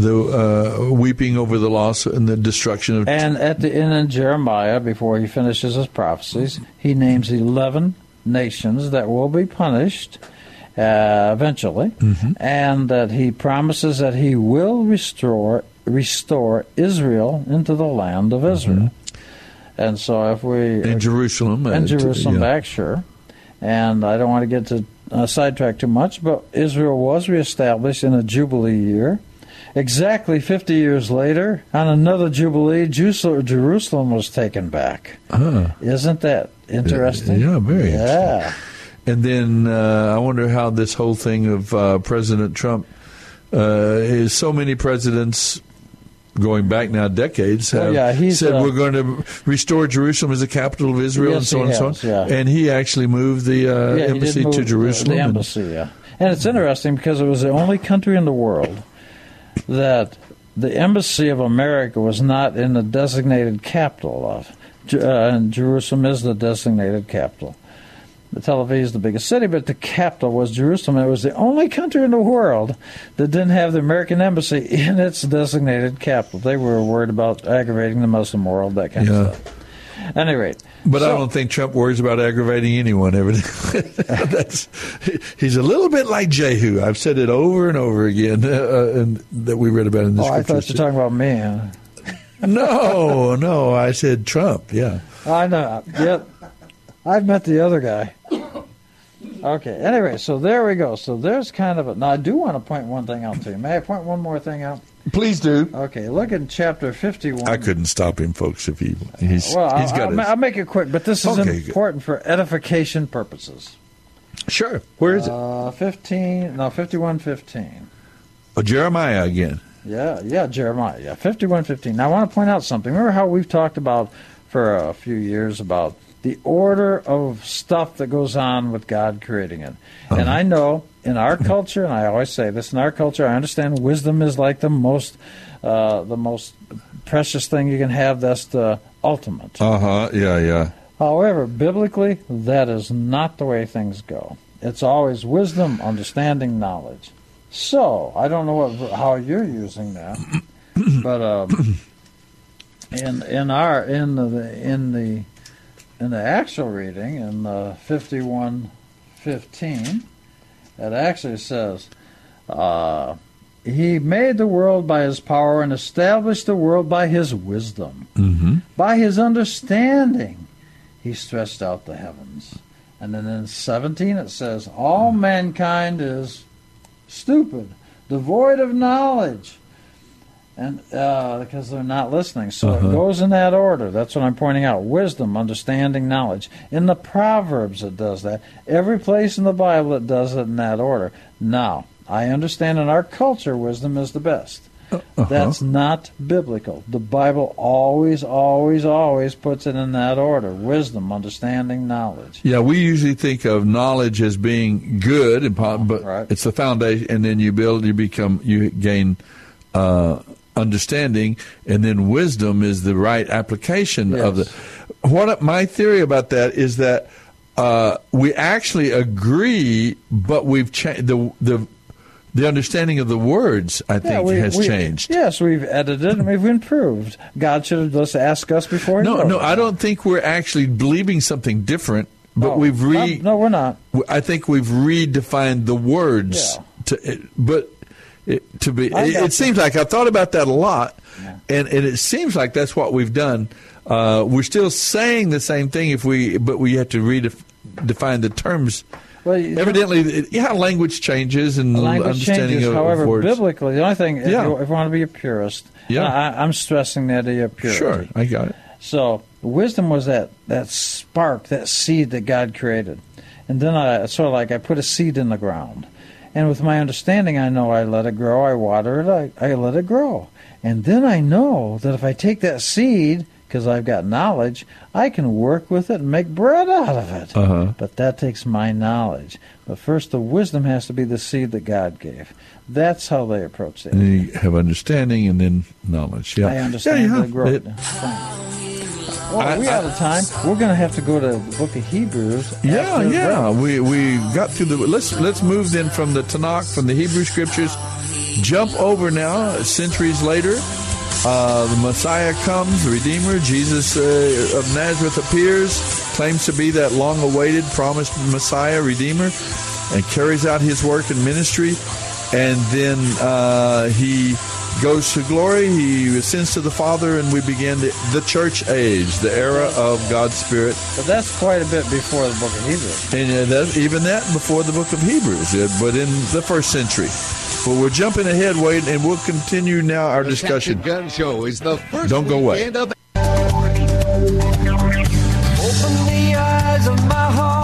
the uh, weeping over the loss and the destruction of. And at the end in Jeremiah, before he finishes his prophecies, he names 11 nations that will be punished uh, eventually, and that he promises that he will restore restore Israel into the land of Israel. And so, if we in Jerusalem and uh, Jerusalem yeah. back, sure. And I don't want to get to uh, sidetrack too much, but Israel was reestablished in a Jubilee year. Exactly 50 years later, on another Jubilee, Jerusalem was taken back. Huh. Isn't that interesting? Yeah, very Yeah. And then uh, I wonder how this whole thing of uh, President Trump uh, is so many presidents going back now decades Oh, have yeah, said uh, we're going to restore Jerusalem as the capital of Israel and so on and so on. yeah. And he actually moved the uh, Yeah, embassy move to the- Jerusalem. The, and- embassy, yeah. And it's interesting because it was the only country in the world that the embassy of America was not in the designated capital of. Uh, and Jerusalem is the designated capital. The Tel Aviv is the biggest city, but the capital was Jerusalem. It was the only country in the world that didn't have the American embassy <laughs> in its designated capital. They were worried about aggravating the Muslim world, that kind Yeah. of stuff. At any rate, But I don't think Trump worries about aggravating anyone. Everything. <laughs> That's he's a little bit like Jehu. I've said it over and over again, uh, and that we read about in the Oh, I thought you were talking about me. huh? no, no, I said Trump. Yeah. I know. Yep. I've met the other guy. Okay. Anyway, so there we go. So there's kind of a. Now I do want to point one thing out to you. May I point one more thing out? Please do. Okay. Look at chapter 51. I couldn't stop him, folks. If he he's well, he's I'll, got I'll, his, I'll make it quick, but this is Okay, good. important for edification purposes. Sure. Where is it? Uh, 15. No, 5115. Oh, Jeremiah again. Yeah, yeah, Jeremiah. Yeah, fifty-one fifteen. Now, I want to point out something. Remember how we've talked about for a few years about the order of stuff that goes on with God creating it. And I know in our culture, and I always say this in our culture, I understand wisdom is like the most, uh, the most precious thing you can have. That's the ultimate. Uh huh. Yeah, yeah. However, biblically, that is not the way things go. It's always wisdom, understanding, knowledge. So I don't know what, how you're using that, but um, <clears throat> in in our in the in the in the actual reading in the fifty one fifteen, it actually says, uh, "He made the world by His power and established the world by His wisdom, Mm-hmm. by His understanding." He stretched out the heavens. And then in 17 it says, All mankind is stupid, devoid of knowledge. And uh, because they're not listening. So Uh-huh. it goes in that order. That's what I'm pointing out. Wisdom, understanding, knowledge. In the Proverbs it does that. Every place in the Bible it does it in that order. Now, I understand in our culture wisdom is the best. Uh-huh. That's not biblical. The Bible always, always, always puts it in that order wisdom, understanding, knowledge. Yeah, we usually think of knowledge as being good, but it's the foundation, and then you build, you become, you gain uh, understanding, and then wisdom is the right application of the. What my theory about that is that uh, we actually agree, but we've changed the the the understanding of the words. I think Yeah, we- has we- changed. Yes, we've edited and we've improved. God should have just asked us before. No, no. I don't think we're actually believing something different, but No, we've re. no, we're not. I think we've redefined the words. To, but it, to be, it, it seems like I've thought about that a lot, and and it seems like that's what we've done. Uh, we're still saying the same thing if we, but we have to redefine the terms. Well, Evidently, it, yeah, language changes and Language understanding changes. of, However, words. biblically, the only thing, if, you, if you want to be a purist, Yeah. I, I'm stressing that idea of purity. Sure, I got it. So wisdom was that that spark, that seed that God created, and then I sort of like I put a seed in the ground, and with my understanding, I know I let it grow, I water it, I, I let it grow, and then I know that if I take that seed, because I've got knowledge, I can work with it and make bread out of it. Uh-huh. But that takes my knowledge. But first, the wisdom has to be the seed that God gave. That's how they approach it. And then you have understanding and then knowledge. Yeah, I understand Yeah, yeah. the growth. Well, I- we I- out of time. We're going to have to go to the Book of Hebrews. Yeah, yeah. break. We we got through the. Let's let's move then from the Tanakh, from the Hebrew Scriptures, jump over now centuries later. Uh, the Messiah comes, the Redeemer, Jesus uh, of Nazareth appears, claims to be that long-awaited, promised Messiah, Redeemer, and carries out his work and ministry. And then uh, he goes to glory. He ascends to the Father, and we begin the, the church age, the era of God's Spirit. But that's quite a bit before the Book of Hebrews. And uh, that, even that before the book of Hebrews, uh, but in the first century. But we're jumping ahead, Wade, and we'll continue now our discussion. Gun Show is the first Don't go away. weekend of Open the eyes of my heart,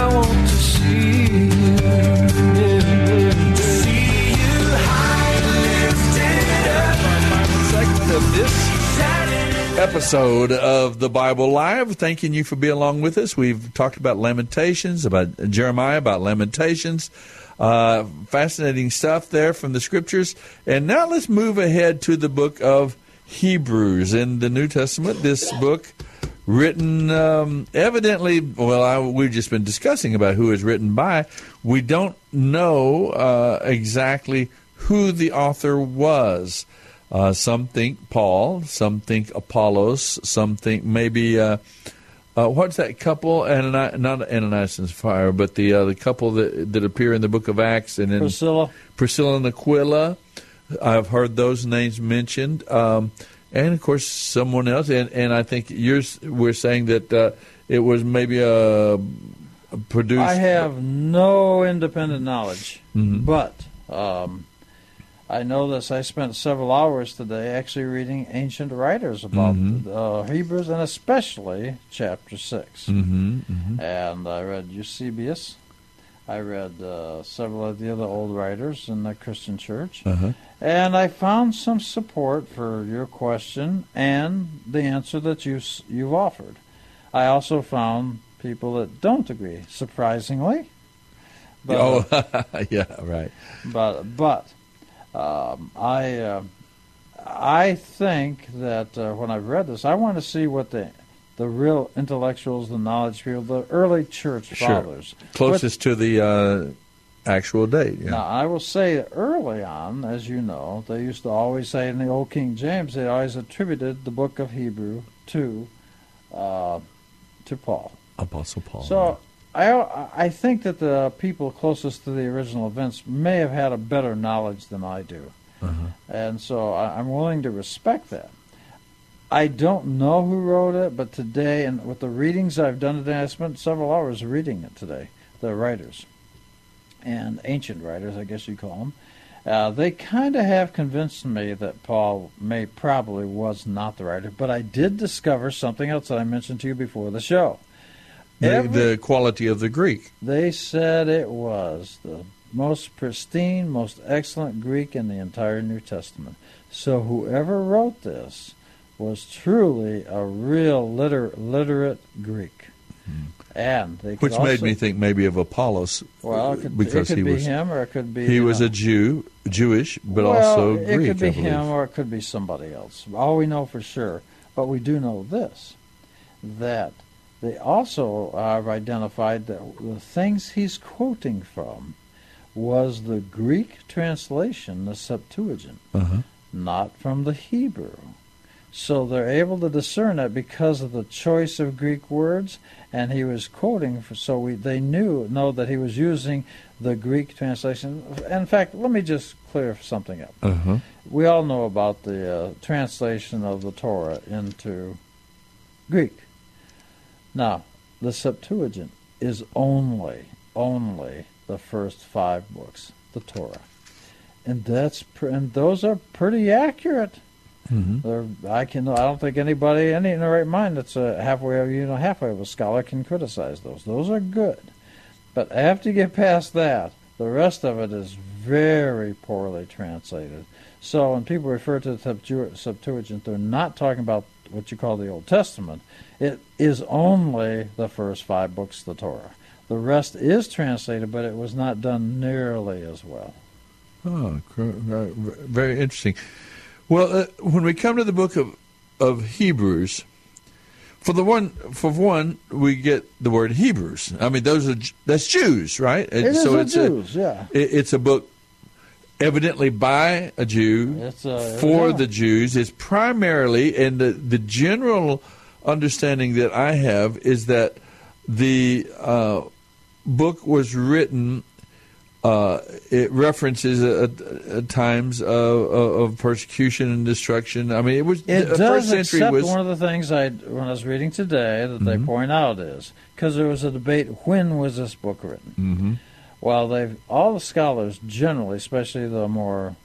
episode of the Bible Live. Thanking you for being along with us. We've talked about Lamentations, about Jeremiah, about Lamentations. Uh, fascinating stuff there from the scriptures. And now let's move ahead to the book of Hebrews in the New Testament. This book written um, evidently well I, we've just been discussing about who is written by we don't know uh, exactly who the author was. Uh, some think Paul, some think Apollos, some think maybe uh, uh, what's that couple? Anani- not Ananias and Sapphira, but the uh, the couple that that appear in the Book of Acts and in Priscilla. Priscilla and Aquila. I've heard those names mentioned, um, and of course someone else. And, and I think you're we're saying that uh, it was maybe a, a produced. I have no independent knowledge, Mhm. but um, I know this. I spent several hours today actually reading ancient writers about Mhm. uh, Hebrews and especially chapter 6 Mhm, mhm. And I read Eusebius. I read uh, several of the other old writers in the Christian church. Uh-huh. And I found some support for your question and the answer that you, you've offered. I also found people that don't agree, surprisingly. But, oh, <laughs> yeah, right. but but um, I uh, I think that uh, when I've read this, I want to see what the the real intellectuals, the knowledge people, the early church fathers, Sure. Closest to the uh, actual date. Yeah. Now, I will say early on, as you know, they used to always say in the Old King James, they always attributed the book of Hebrew to uh, to Paul. Apostle Paul. So I I think that the people closest to the original events may have had a better knowledge than I do, Uh-huh. and so I, I'm willing to respect that. I don't know who wrote it, but today, and with the readings I've done today, I spent several hours reading it today. The writers and ancient writers, I guess you call them, uh, they kind of have convinced me that Paul may probably was not the writer. But I did discover something else that I mentioned to you before the show. The, Every- the quality of the Greek. they said it was the most pristine, most excellent Greek in the entire New Testament. So whoever wrote this was truly a real liter- literate Greek. And Hmm. Which made me think maybe of Apollos, Well, it could, because he be was him, or it could be he was know. a Jew, Jewish, but well, also Greek. it could be him, or it could be somebody else. All we know for sure, but we do know this: that they also have identified that the things he's quoting from was the Greek translation, the Septuagint, Uh-huh. not from the Hebrew. So they're able to discern it because of the choice of Greek words, and he was quoting. For, so we they knew know that he was using the Greek translation. In fact, let me just clear something up. Uh-huh. We all know about the uh, translation of the Torah into Greek. Now, the Septuagint is only only the first five books, the Torah, and that's pr- and those are pretty accurate. Mhm. I can. I don't think anybody, any in their right mind, that's a halfway, you know, halfway of a scholar can criticize those. Those are good, but after you get past that, the rest of it is very poorly translated. So when people refer to the Septuagint, they're not talking about what you call the Old Testament. It is only the first five books of the Torah. The rest is translated, but it was not done nearly as well. Oh, very interesting. Well, uh, when we come to the book of of Hebrews, for the one for one, we get the word Hebrews. I mean, those are that's Jews, right? It is so a it's Jews, yeah. it- it's a book evidently by a Jew uh, for yeah. the Jews. It's primarily, and the the general understanding that I have is that the uh, book was written. Uh, it references at, at times of, of, persecution and destruction. I mean, it was It the does, first century except was one of the things I when I was reading today that they Mhm. point out is because there was a debate when was this book written. Mhm. Well, they've all the scholars generally, especially the more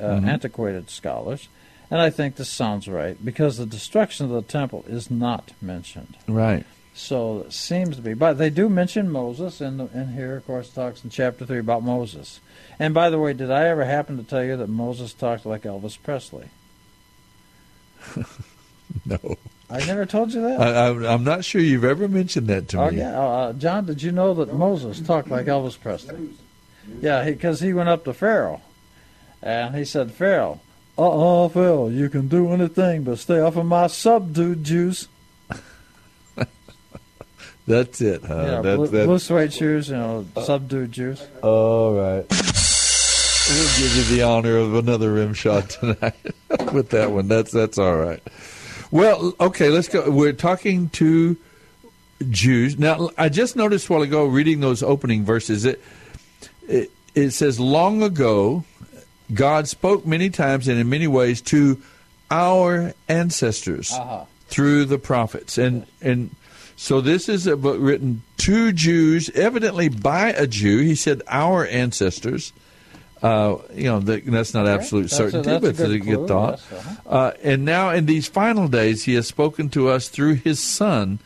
uh, Mhm. antiquated scholars, and I think this sounds right because the destruction of the temple is not mentioned. right. So it seems to be, but they do mention Moses, and and here, of course, talks in chapter three about Moses. And by the way, did I ever happen to tell you that Moses talked like Elvis Presley? <laughs> No, I never told you that. I, I, I'm not sure you've ever mentioned that to Oh me. yeah, uh, John. Did you know that Moses talked like Elvis Presley? Yeah, because he, went up to Pharaoh, and he said, "Pharaoh, uh, uh Pharaoh, you can do anything but stay off of my subdued juice." <laughs> That's it, huh? yeah, That's blue, that. blue suede shoes, you know, subdued juice. All right. we'll give you the honor of another rim shot tonight <laughs> with that one. That's that's all right. Well, okay, let's go. We're talking to Jews now. I just noticed while ago reading those opening verses. It it, it says, "Long ago, God spoke many times and in many ways to our ancestors Uh-huh. through the prophets." And and so this is a book written to Jews, evidently by a Jew. He said, "Our ancestors." Uh, you know, that, that's not absolute certainty, a but it's a good good thought. yes, uh-huh. Uh, and now, in these final days, he has spoken to us through his Son.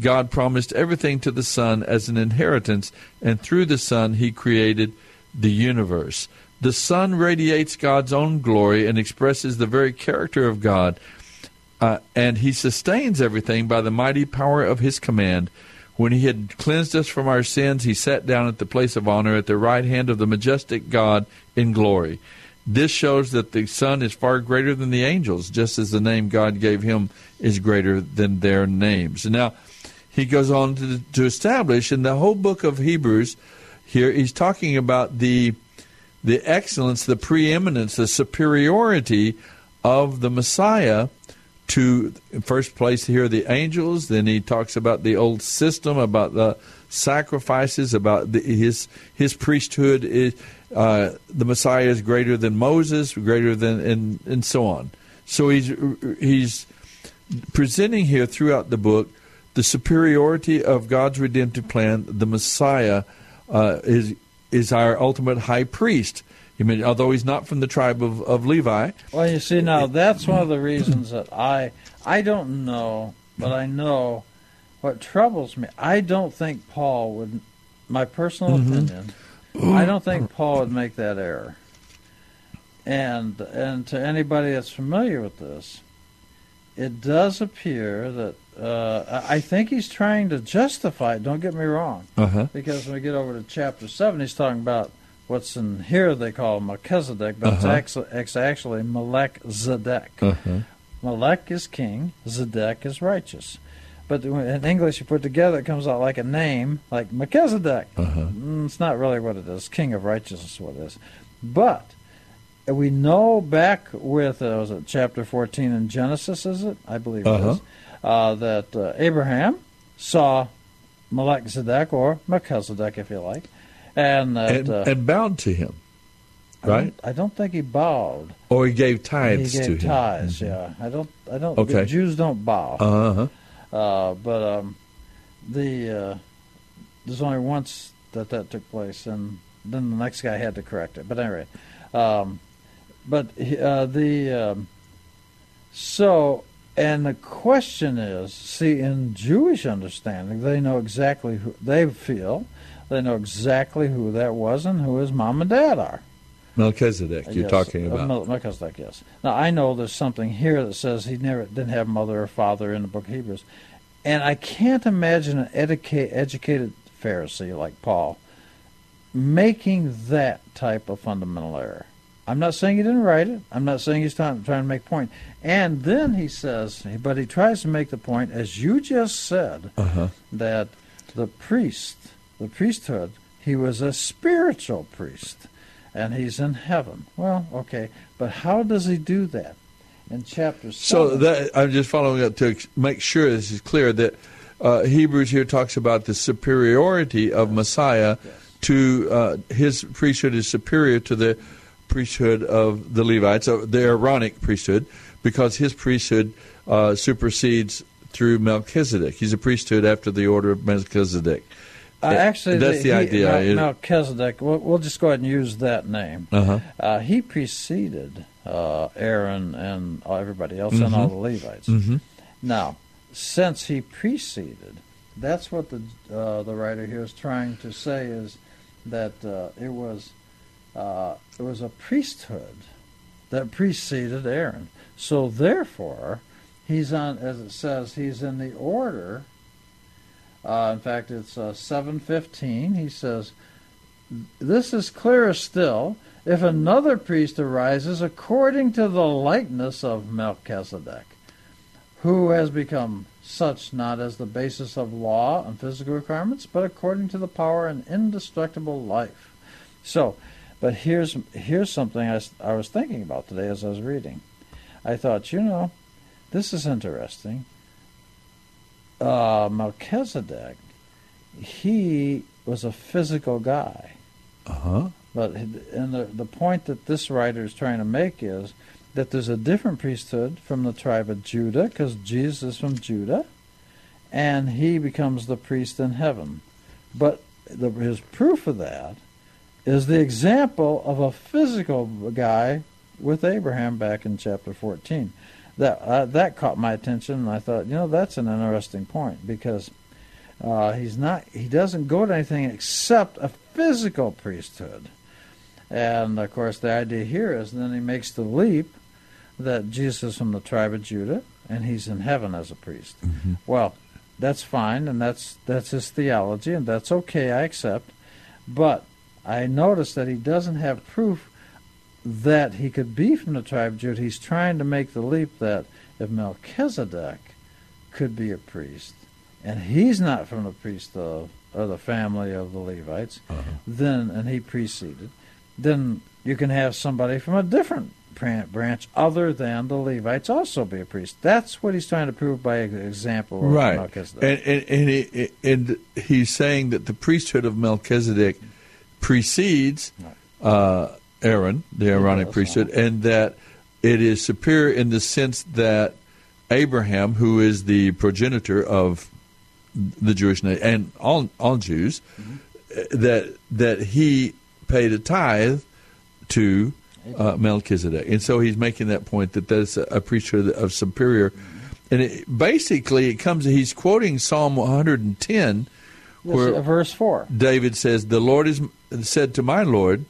God promised everything to the Son as an inheritance, and through the Son, he created the universe. The Son radiates God's own glory and expresses the very character of God, uh, and he sustains everything by the mighty power of his command. When he had cleansed us from our sins, he sat down at the place of honor at the right hand of the majestic God in glory. This shows that the Son is far greater than the angels, just as the name God gave him is greater than their names. Now, he goes on to, to establish in the whole book of Hebrews here, he's talking about the the excellence, the preeminence, the superiority of the Messiah to first place here the angels. Then he talks about the old system, about the sacrifices, about the, his his priesthood. Is, uh, the Messiah is greater than Moses, greater than and and so on. So he's he's presenting here throughout the book the superiority of God's redemptive plan. The Messiah uh, is is our ultimate high priest. Mean, although he's not from the tribe of, of Levi, Well, you see, now that's one of the reasons that I I don't know, but I know what troubles me. I don't think Paul would. My personal Mhm. opinion, I don't think Paul would make that error. And and to anybody that's familiar with this, it does appear that uh, I I think he's trying to justify it. Don't get me wrong, Uh-huh. because when we get over to chapter seven, he's talking about what's in here they call Melchizedek, but Uh-huh. it's, actually, it's actually Melech Zedek. Uh-huh. Melech is king, Zedek is righteous. But in English, you put together, it comes out like a name, like Melchizedek. Uh-huh. Mm, it's not really what it is. King of righteousness is what it is. But we know back with, uh, was it chapter 14 in Genesis, is it? I believe it Uh-huh. is. Uh, that uh, Abraham saw Melchizedek, or Melchizedek, if you like. And, that, and, uh, and bound to him, I don't- right? I don't think he bowed. Or he gave tithes he to gave him. tithes, yeah. I don't. I don't. Okay. The Jews don't bow. Uh-huh. Uh, but um, the uh, there's only once that that took place, and then the next guy had to correct it. But anyway, um, but uh, the um, so and the question is, see, in Jewish understanding, they know exactly who they feel. They know exactly who that was and who his mom and dad are. Melchizedek, you're Yes, talking uh, about. Mel- Melchizedek, yes. Now I know there's something here that says he never didn't have mother or father in the book of Hebrews, and I can't imagine an educate, educated Pharisee like Paul making that type of fundamental error. I'm not saying he didn't write it. I'm not saying he's trying, trying to make a point. And then he says, but he tries to make the point, as you just said, Uh-huh. that the priest, the priesthood, he was a spiritual priest, and he's in heaven. Well, okay, but how does he do that? In chapter So seven, that I'm just following up to make sure this is clear that uh, Hebrews here talks about the superiority of Messiah to uh, his priesthood is superior to the priesthood of the Levites, uh, the Aaronic priesthood, because his priesthood uh, supersedes through Melchizedek. He's a priesthood after the order of Melchizedek. Uh, actually, that's the, he- idea. Mel- It- Melchizedek. We'll, we'll just go ahead and use that name. Uh-huh. Uh, he preceded uh, Aaron and everybody else and all Mhm. the Levites. Mhm. Now, since he preceded, that's what the uh, the writer here is trying to say is that uh, it was uh, it was a priesthood that preceded Aaron. So therefore, he's on as it says he's in the order. Uh, in fact, it's uh, seven fifteen. He says, "This is clearer still." If another priest arises according to the likeness of Melchizedek, who has become such not as the basis of law and physical requirements, but according to the power and indestructible life. So, But here's here's something I, I was thinking about today as I was reading. I thought, you know, this is interesting. Uh, Melchizedek, he was a physical guy. Uh huh. But and the the point that this writer is trying to make is that there's a different priesthood from the tribe of Judah, because Jesus is from Judah, and he becomes the priest in heaven. But the, his proof of that is the example of a physical guy with Abraham back in chapter 14. That uh, that caught my attention, and I thought, you know, that's an interesting point because uh, he's not he doesn't go to anything except a physical priesthood. And of course, the idea here is then he makes the leap that Jesus is from the tribe of Judah and he's in heaven as a priest. Well, that's fine, and that's that's his theology, and that's okay. I accept. But I notice that he doesn't have proof that he could be from the tribe of Judah. He's trying to make the leap that if Melchizedek could be a priest, and he's not from the priest of or the family of the Levites, then and he preceded, then you can have somebody from a different branch other than the Levites also be a priest. That's what he's trying to prove by example of Right, Melchizedek. and and and, he, and he's saying that the priesthood of Melchizedek precedes uh, Aaron, the Aaronic priesthood, and that it is superior in the sense that Abraham, who is the progenitor of the Jewish nation and all all Jews, that that he paid a tithe to uh, Melchizedek, and so he's making that point that that's a, a priesthood of superior, and it, basically it comes. He's quoting Psalm 110, where verse four. David says, "The Lord is said to my Lord,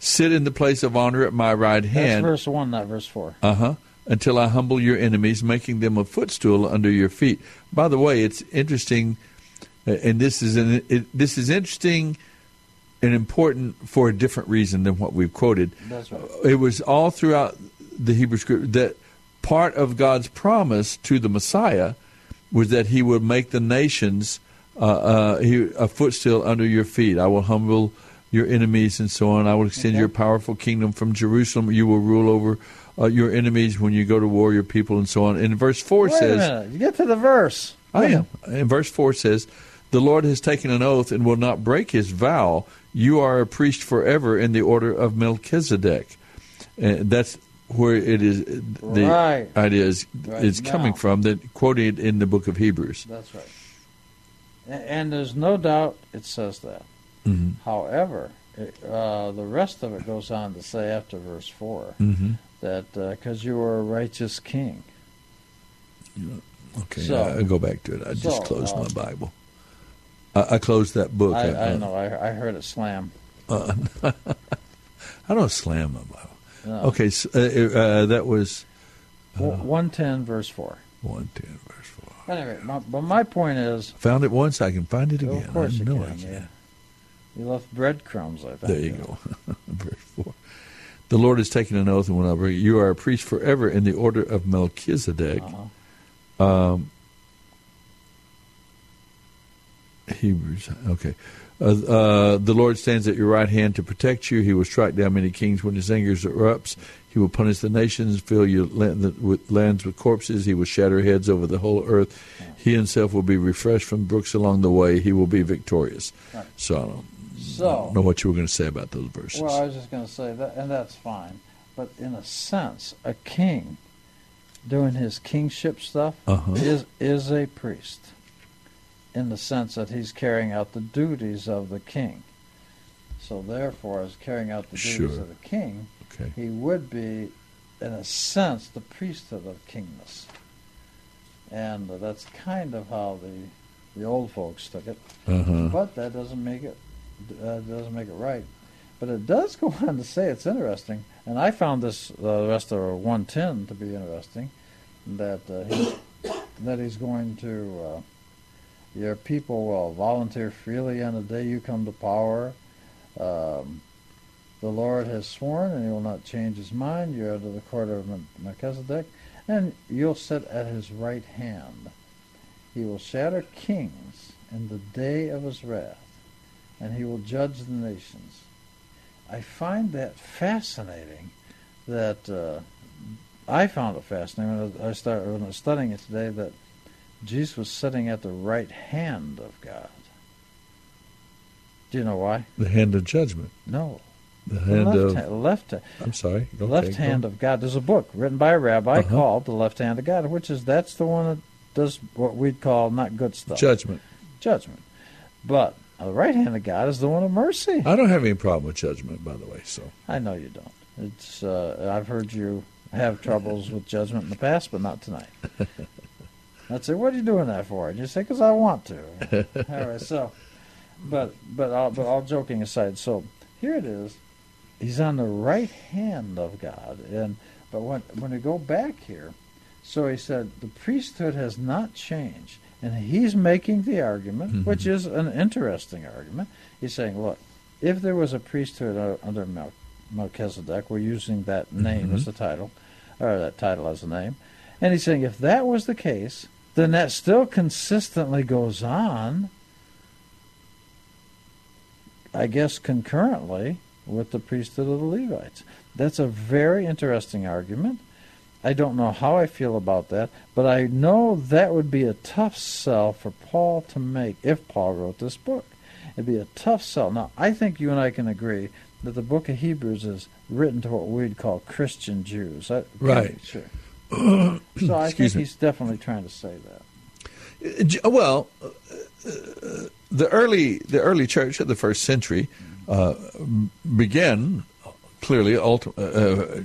sit in the place of honor at my right That's hand." verse one, not verse four. Uh huh. Until I humble your enemies, making them a footstool under your feet. By the way, it's interesting, uh, and this is an, it, this is interesting and important for a different reason than what we've quoted. That's right. It was all throughout the Hebrew script that part of God's promise to the Messiah was that He would make the nations uh, uh, he, a footstool under your feet. I will humble your enemies and so on. I will extend your powerful kingdom from Jerusalem. You will rule over uh, your enemies when you go to war, your people, and so on. And verse four Wait says. You get to the verse. I am. And verse 4 says, The Lord has taken an oath and will not break his vow. You are a priest forever in the order of Melchizedek. And that's where it is the Right. idea is, Right is coming from, that quoted in the book of Hebrews. That's right. And there's no doubt it says that. Mhm. However, it, uh, the rest of it goes on to say after verse 4 Mhm. that because you are a righteous king. Okay, So- I, I go back to it. I just so, closed uh, my Bible. I, I closed that book. I, uh, I know, I, I heard it slam. Uh, <laughs> I don't slam my Bible. No. Okay, so, uh, uh, that was W 110, verse 4. 110, verse 4. Anyway, my, but my point is. Found it once, I can find it again. Of course I you know can. I can. Yeah. You left breadcrumbs, I think. There you go. <laughs> Verse 4. The Lord has taken an oath and will not break it. You are a priest forever in the order of Melchizedek. Uh-huh. Um, Hebrews. Okay. Uh, uh, the Lord stands at your right hand to protect you. He will strike down many kings when his anger erupts. He will punish the nations, fill your land, with lands with corpses. He will shatter heads over the whole earth. He himself will be refreshed from brooks along the way. He will be victorious. Right. So I don't, I So, don't know what you were going to say about those verses. well, I was just going to say that, and that's fine. But in a sense, a king doing his kingship stuff Uh-huh. is is a priest, in the sense that he's carrying out the duties of the king. So therefore, as carrying out the duties Sure. of the king, Okay. he would be, in a sense, the priesthood of kingness. And that's kind of how the the old folks took it. Uh-huh. But that doesn't make it uh, doesn't make it right. But it does go <laughs> on to say it's interesting, and I found this uh, rest of 110 to be interesting. That uh, he, <coughs> that he's going to uh, your people will volunteer freely on the day you come to power. Um, the Lord has sworn, and He will not change His mind. You're under the court of Mel- Melchizedek, and you'll sit at His right hand. He will shatter kings in the day of His wrath, and He will judge the nations. I find that fascinating. That uh, I found it fascinating when I started when I was studying it today. That Jesus was sitting at the right hand of God. Do you know why? The hand of judgment. No. The hand left of. hand, left. I'm sorry. The Okay, left hand on. of God. There's a book written by a rabbi Uh-huh. called The Left Hand of God, which is that's the one that does what we'd call not good stuff. Judgment. Judgment. But the right hand of God is the one of mercy. I don't have any problem with judgment, by the way. So I know you don't. It's uh, I've heard you have troubles with judgment in the past, but not tonight. <laughs> I'd say, "What are you doing that for?" And you say, "Because I want to." <laughs> all right. So, but but all, but all joking aside, so here it is. He's on the right hand of God, and but when when we go back here, so he said the priesthood has not changed, and he's making the argument, which is an interesting argument. He's saying, look, if there was a priesthood under Mel- Melchizedek, we're using that name as Mhm. a title, or that title as a name, and he's saying if that was the case, then that still consistently goes on. I guess concurrently with the priesthood of the Levites. That's a very interesting argument. I don't know how I feel about that, but I know that would be a tough sell for Paul to make if Paul wrote this book. It'd be a tough sell. Now, I think you and I can agree that the book of Hebrews is written to what we'd call Christian Jews. I, Right. Sure. <clears throat> so I Excuse think me. he's definitely trying to say that. Uh, Well, uh, uh, the early the early church of the first century uh, began clearly ulti- uh,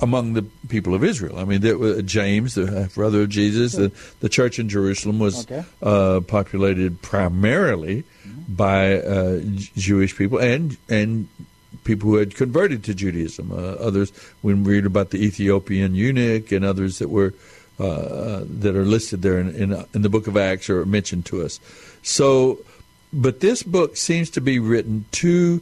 among the people of Israel. I mean, there was James, the half brother of Jesus. The, the church in Jerusalem was Okay. uh, populated primarily by uh, Jewish people and and people who had converted to Judaism. Uh, others, when we read about the Ethiopian eunuch and others that were uh, uh, that are listed there in, in in the book of Acts or mentioned to us. So, but this book seems to be written to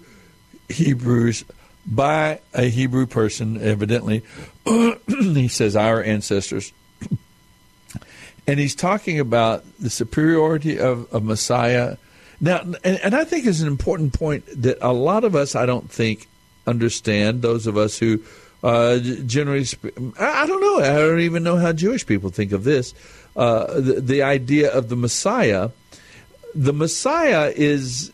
Hebrews by a Hebrew person, evidently. <clears throat> he says our ancestors. And he's talking about the superiority of, of Messiah. Now, and, and I think is an important point that a lot of us, I don't think, understand. Those of us who uh, generally, I don't know. I don't even know how Jewish people think of this. Uh, the, the idea of the Messiah. The Messiah is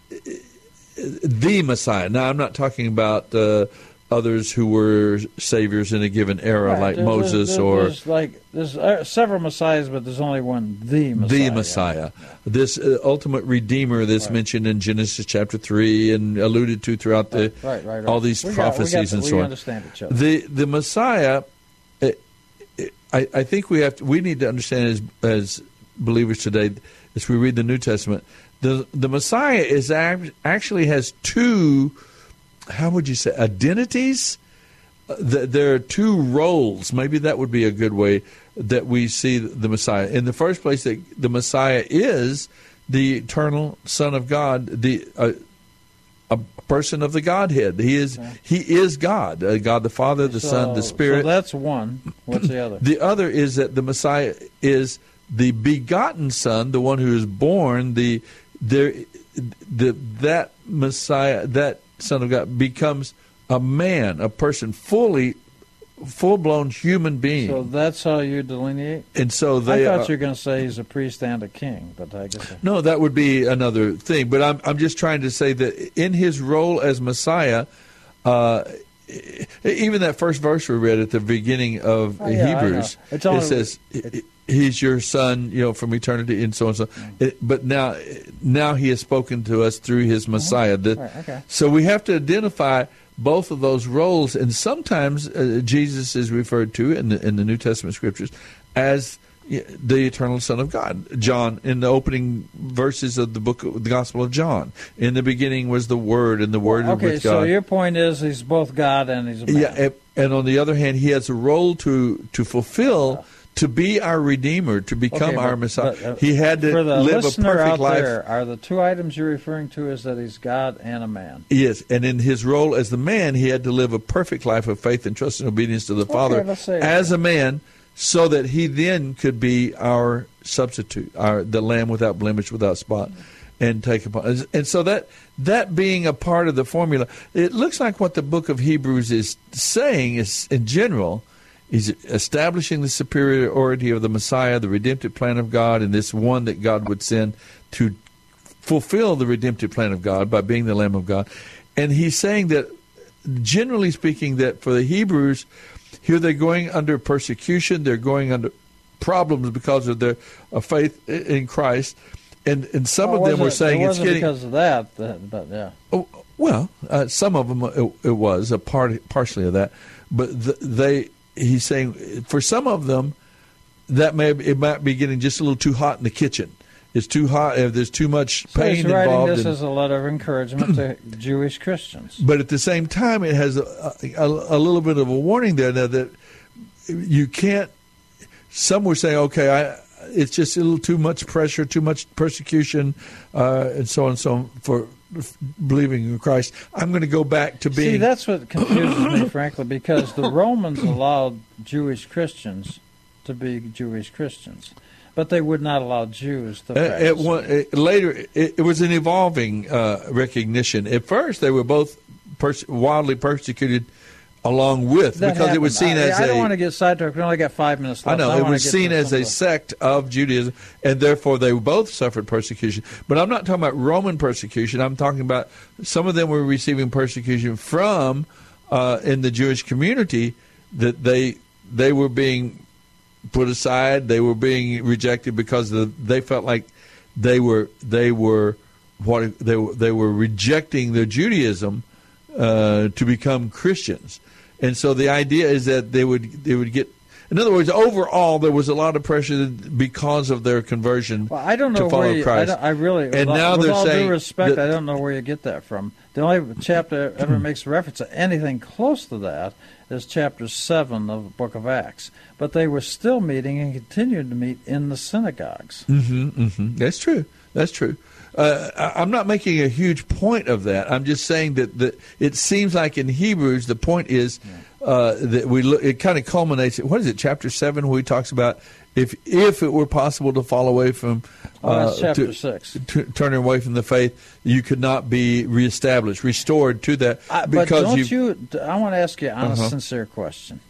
the Messiah. Now, I'm not talking about uh, others who were saviors in a given era, Right, like there- Moses there- or there's like there's uh, several messiahs, but there's only one the Messiah. the Messiah, this uh, ultimate Redeemer that's mentioned in Genesis chapter three and alluded to throughout the Right, right, right. all these We got- got prophecies the- and so on. understand each other. The the Messiah, uh, I, I think we have to, we need to understand as as believers today, as we read the New Testament, the the Messiah is actually has two, how would you say, identities. Uh, there are two roles. Maybe that would be a good way that we see the Messiah. In the first place, that the Messiah is the eternal Son of God, the uh, a person of the Godhead. He is he is God, uh, God the Father, the Son, the Spirit. So that's one. What's the other? <clears throat> The other is that the Messiah is the begotten Son, the one who is born. The there, the that Messiah, that Son of God, becomes a man, a person, fully, full blown human being. So that's how you delineate. and so they I thought are, you were going to say he's a priest and a king, but I guess. no, that would be another thing. But I'm I'm just trying to say that in his role as Messiah, uh, even that first verse we read at the beginning of Oh, yeah, Hebrews, it says he's your son, you know, from eternity, and so on. And so, It- but now, now he has spoken to us through his Messiah. The-. Right, okay. So we have to identify both of those roles, and sometimes uh, Jesus is referred to in the in the New Testament scriptures as the eternal Son of God. John, in the opening verses of the book, of the Gospel of John, in the beginning was the Word, and the Word Okay, with so your point is he's both God and he's a man. Yeah, and, and on the other hand, he has a role to to fulfill. To be our redeemer, to become Okay, our Messiah, but, uh, he had to live a perfect out life. There, are the two items you're referring to is that he's God and a man? Yes, and in his role as the man, he had to live a perfect life of faith and trust and obedience to the Father let's say- as a man, so that he then could be our substitute, our the Lamb without blemish, without spot. and take upon. And so that that being a part of the formula, it looks like what the book of Hebrews is saying is in general is establishing the superiority of the Messiah, the redemptive plan of God, and this one that God would send to fulfill the redemptive plan of God by being the Lamb of God. And he's saying that generally speaking that for the Hebrews here they're going under persecution, they're going under problems because of their uh, faith in Christ and and some Well, of them were saying it it's getting because of that, but, but yeah. Oh, well, uh, some of them it, it was a part partially of that, but th they he's saying for some of them that may it might be getting just a little too hot in the kitchen. It's too hot. If there's too much So pain he's writing involved, this in- as a letter of encouragement to <clears throat> Jewish Christians. but at the same time, it has a, a, a little bit of a warning there now that you can't. Some were saying, okay, I, it's just a little too much pressure, too much persecution, uh, and so on and so on for believing in Christ. I'm going to go back to being. See, that's what confuses me, <coughs> frankly, because the Romans <coughs> allowed Jewish Christians to be Jewish Christians, but they would not allow Jews to Uh, practice. it, it, later, it, it was an evolving uh, recognition. At first, they were both pers- wildly persecuted along with That because it was seen I, as I a don't want to get sidetracked. We only got five minutes I know I it was seen as a sect of Judaism, and therefore they both suffered persecution. But I'm not talking about Roman persecution. I'm talking about some of them were receiving persecution from uh, in the Jewish community that they they were being put aside. They were being rejected because the, they felt like they were they were what they they were rejecting their Judaism uh, to become Christians. And so the idea is that they would they would get. In other words, overall, there was a lot of pressure because of their conversion Well, I don't know to follow where you, I, Christ. don't- I really, and with, now all- with all due respect, that- I don't know where you get that from. The only chapter ever makes reference to anything close to that is chapter seven of the Book of Acts. But they were still meeting and continued to meet in the synagogues. Mm-hmm, mm-hmm. That's true. That's true. Uh, I'm not making a huge point of that. I'm just saying that, that it seems like in Hebrews the point is uh, that we look, it kind of culminates. What is it? Chapter seven, where he talks about if if it were possible to fall away from Oh, uh, chapter to- six. t- turning away from the faith, you could not be reestablished, restored to that I, but don't you. I want to ask you an honest, Uh-huh. sincere question.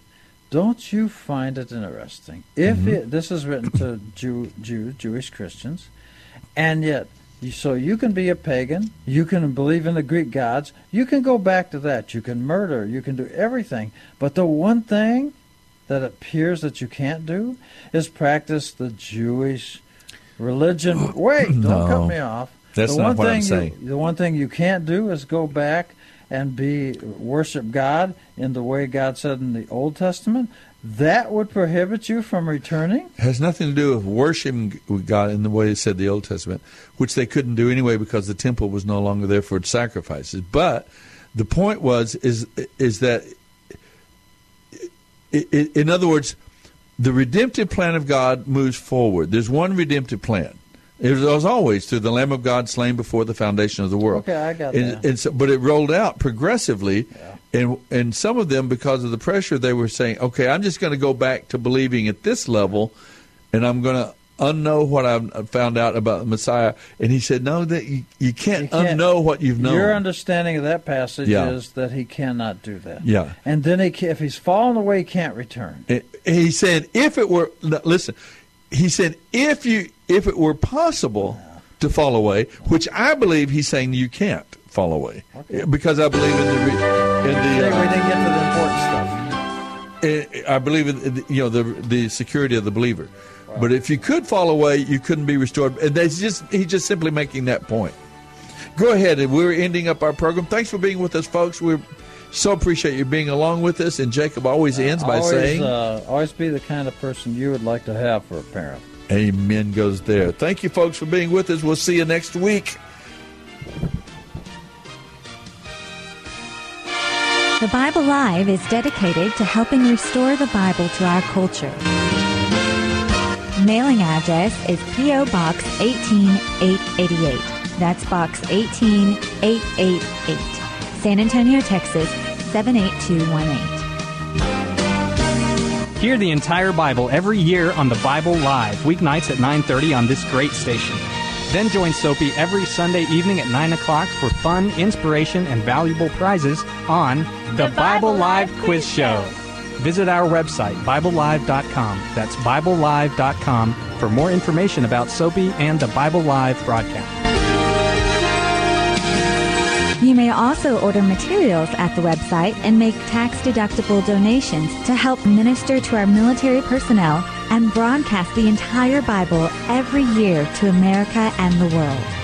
Don't you find it interesting if Mm-hmm. it, this is written to Jew, Jew, Jewish Christians, and yet so you can be a pagan, you can believe in the Greek gods, you can go back to that, you can murder, you can do everything, but the one thing that appears that you can't do is practice the Jewish religion. <clears throat> Wait, don't No. cut me off. That's the not what I'm thing you- saying. the one thing you can't do is go back and be worship God in the way God said in the Old Testament. That would prohibit you from returning. has nothing to do with worshiping God in the way it said the Old Testament, which they couldn't do anyway because the temple was no longer there for its sacrifices. But the point was is is that, in other words, the redemptive plan of God moves forward. There's one redemptive plan. It was always through the Lamb of God slain before the foundation of the world. Okay, I got that. and so, but it rolled out progressively, and and some of them because of the pressure they were saying, okay, I'm just going to go back to believing at this level, and I'm going to unknow what I've found out about the Messiah. And he said, no, that you, you can't, can't- unknow what you've known. Your understanding of that passage Yeah. is that he cannot do that. Yeah. And then he, if he's fallen away, he can't return. And he said, if it were listen, he said, if you if it were possible to fall away, which I believe he's saying you can't fall away because I believe in the in Hey, the. we uh, didn't get to the important stuff. eh, I believe in you know the the security of the believer. But if you could fall away, you couldn't be restored. And that's just he's just simply making that point. Go ahead, and we're ending up our program. Thanks for being with us, folks. We so appreciate you being along with us. And Jacob always ends by always, saying, uh, always be the kind of person you would like to have for a parent. Amen goes there. Thank you, folks, for being with us. We'll see you next week. The Bible Live is dedicated to helping restore the Bible to our culture. Mailing address is P.O. Box 18888. That's Box 18888. San Antonio, Texas 78218. Hear the entire Bible every year on the Bible Live, weeknights at 9:30 on this great station. Then join Soapy every Sunday evening at 9 o'clock for fun, inspiration, and valuable prizes on The, Bible, Live Quiz Show. Visit our website, BibleLive.com. That's BibleLive.com for more information about Soapy and the Bible Live broadcast. You may also order materials at the website and make tax deductible donations to help minister to our military personnel and broadcast the entire Bible every year to America and the world.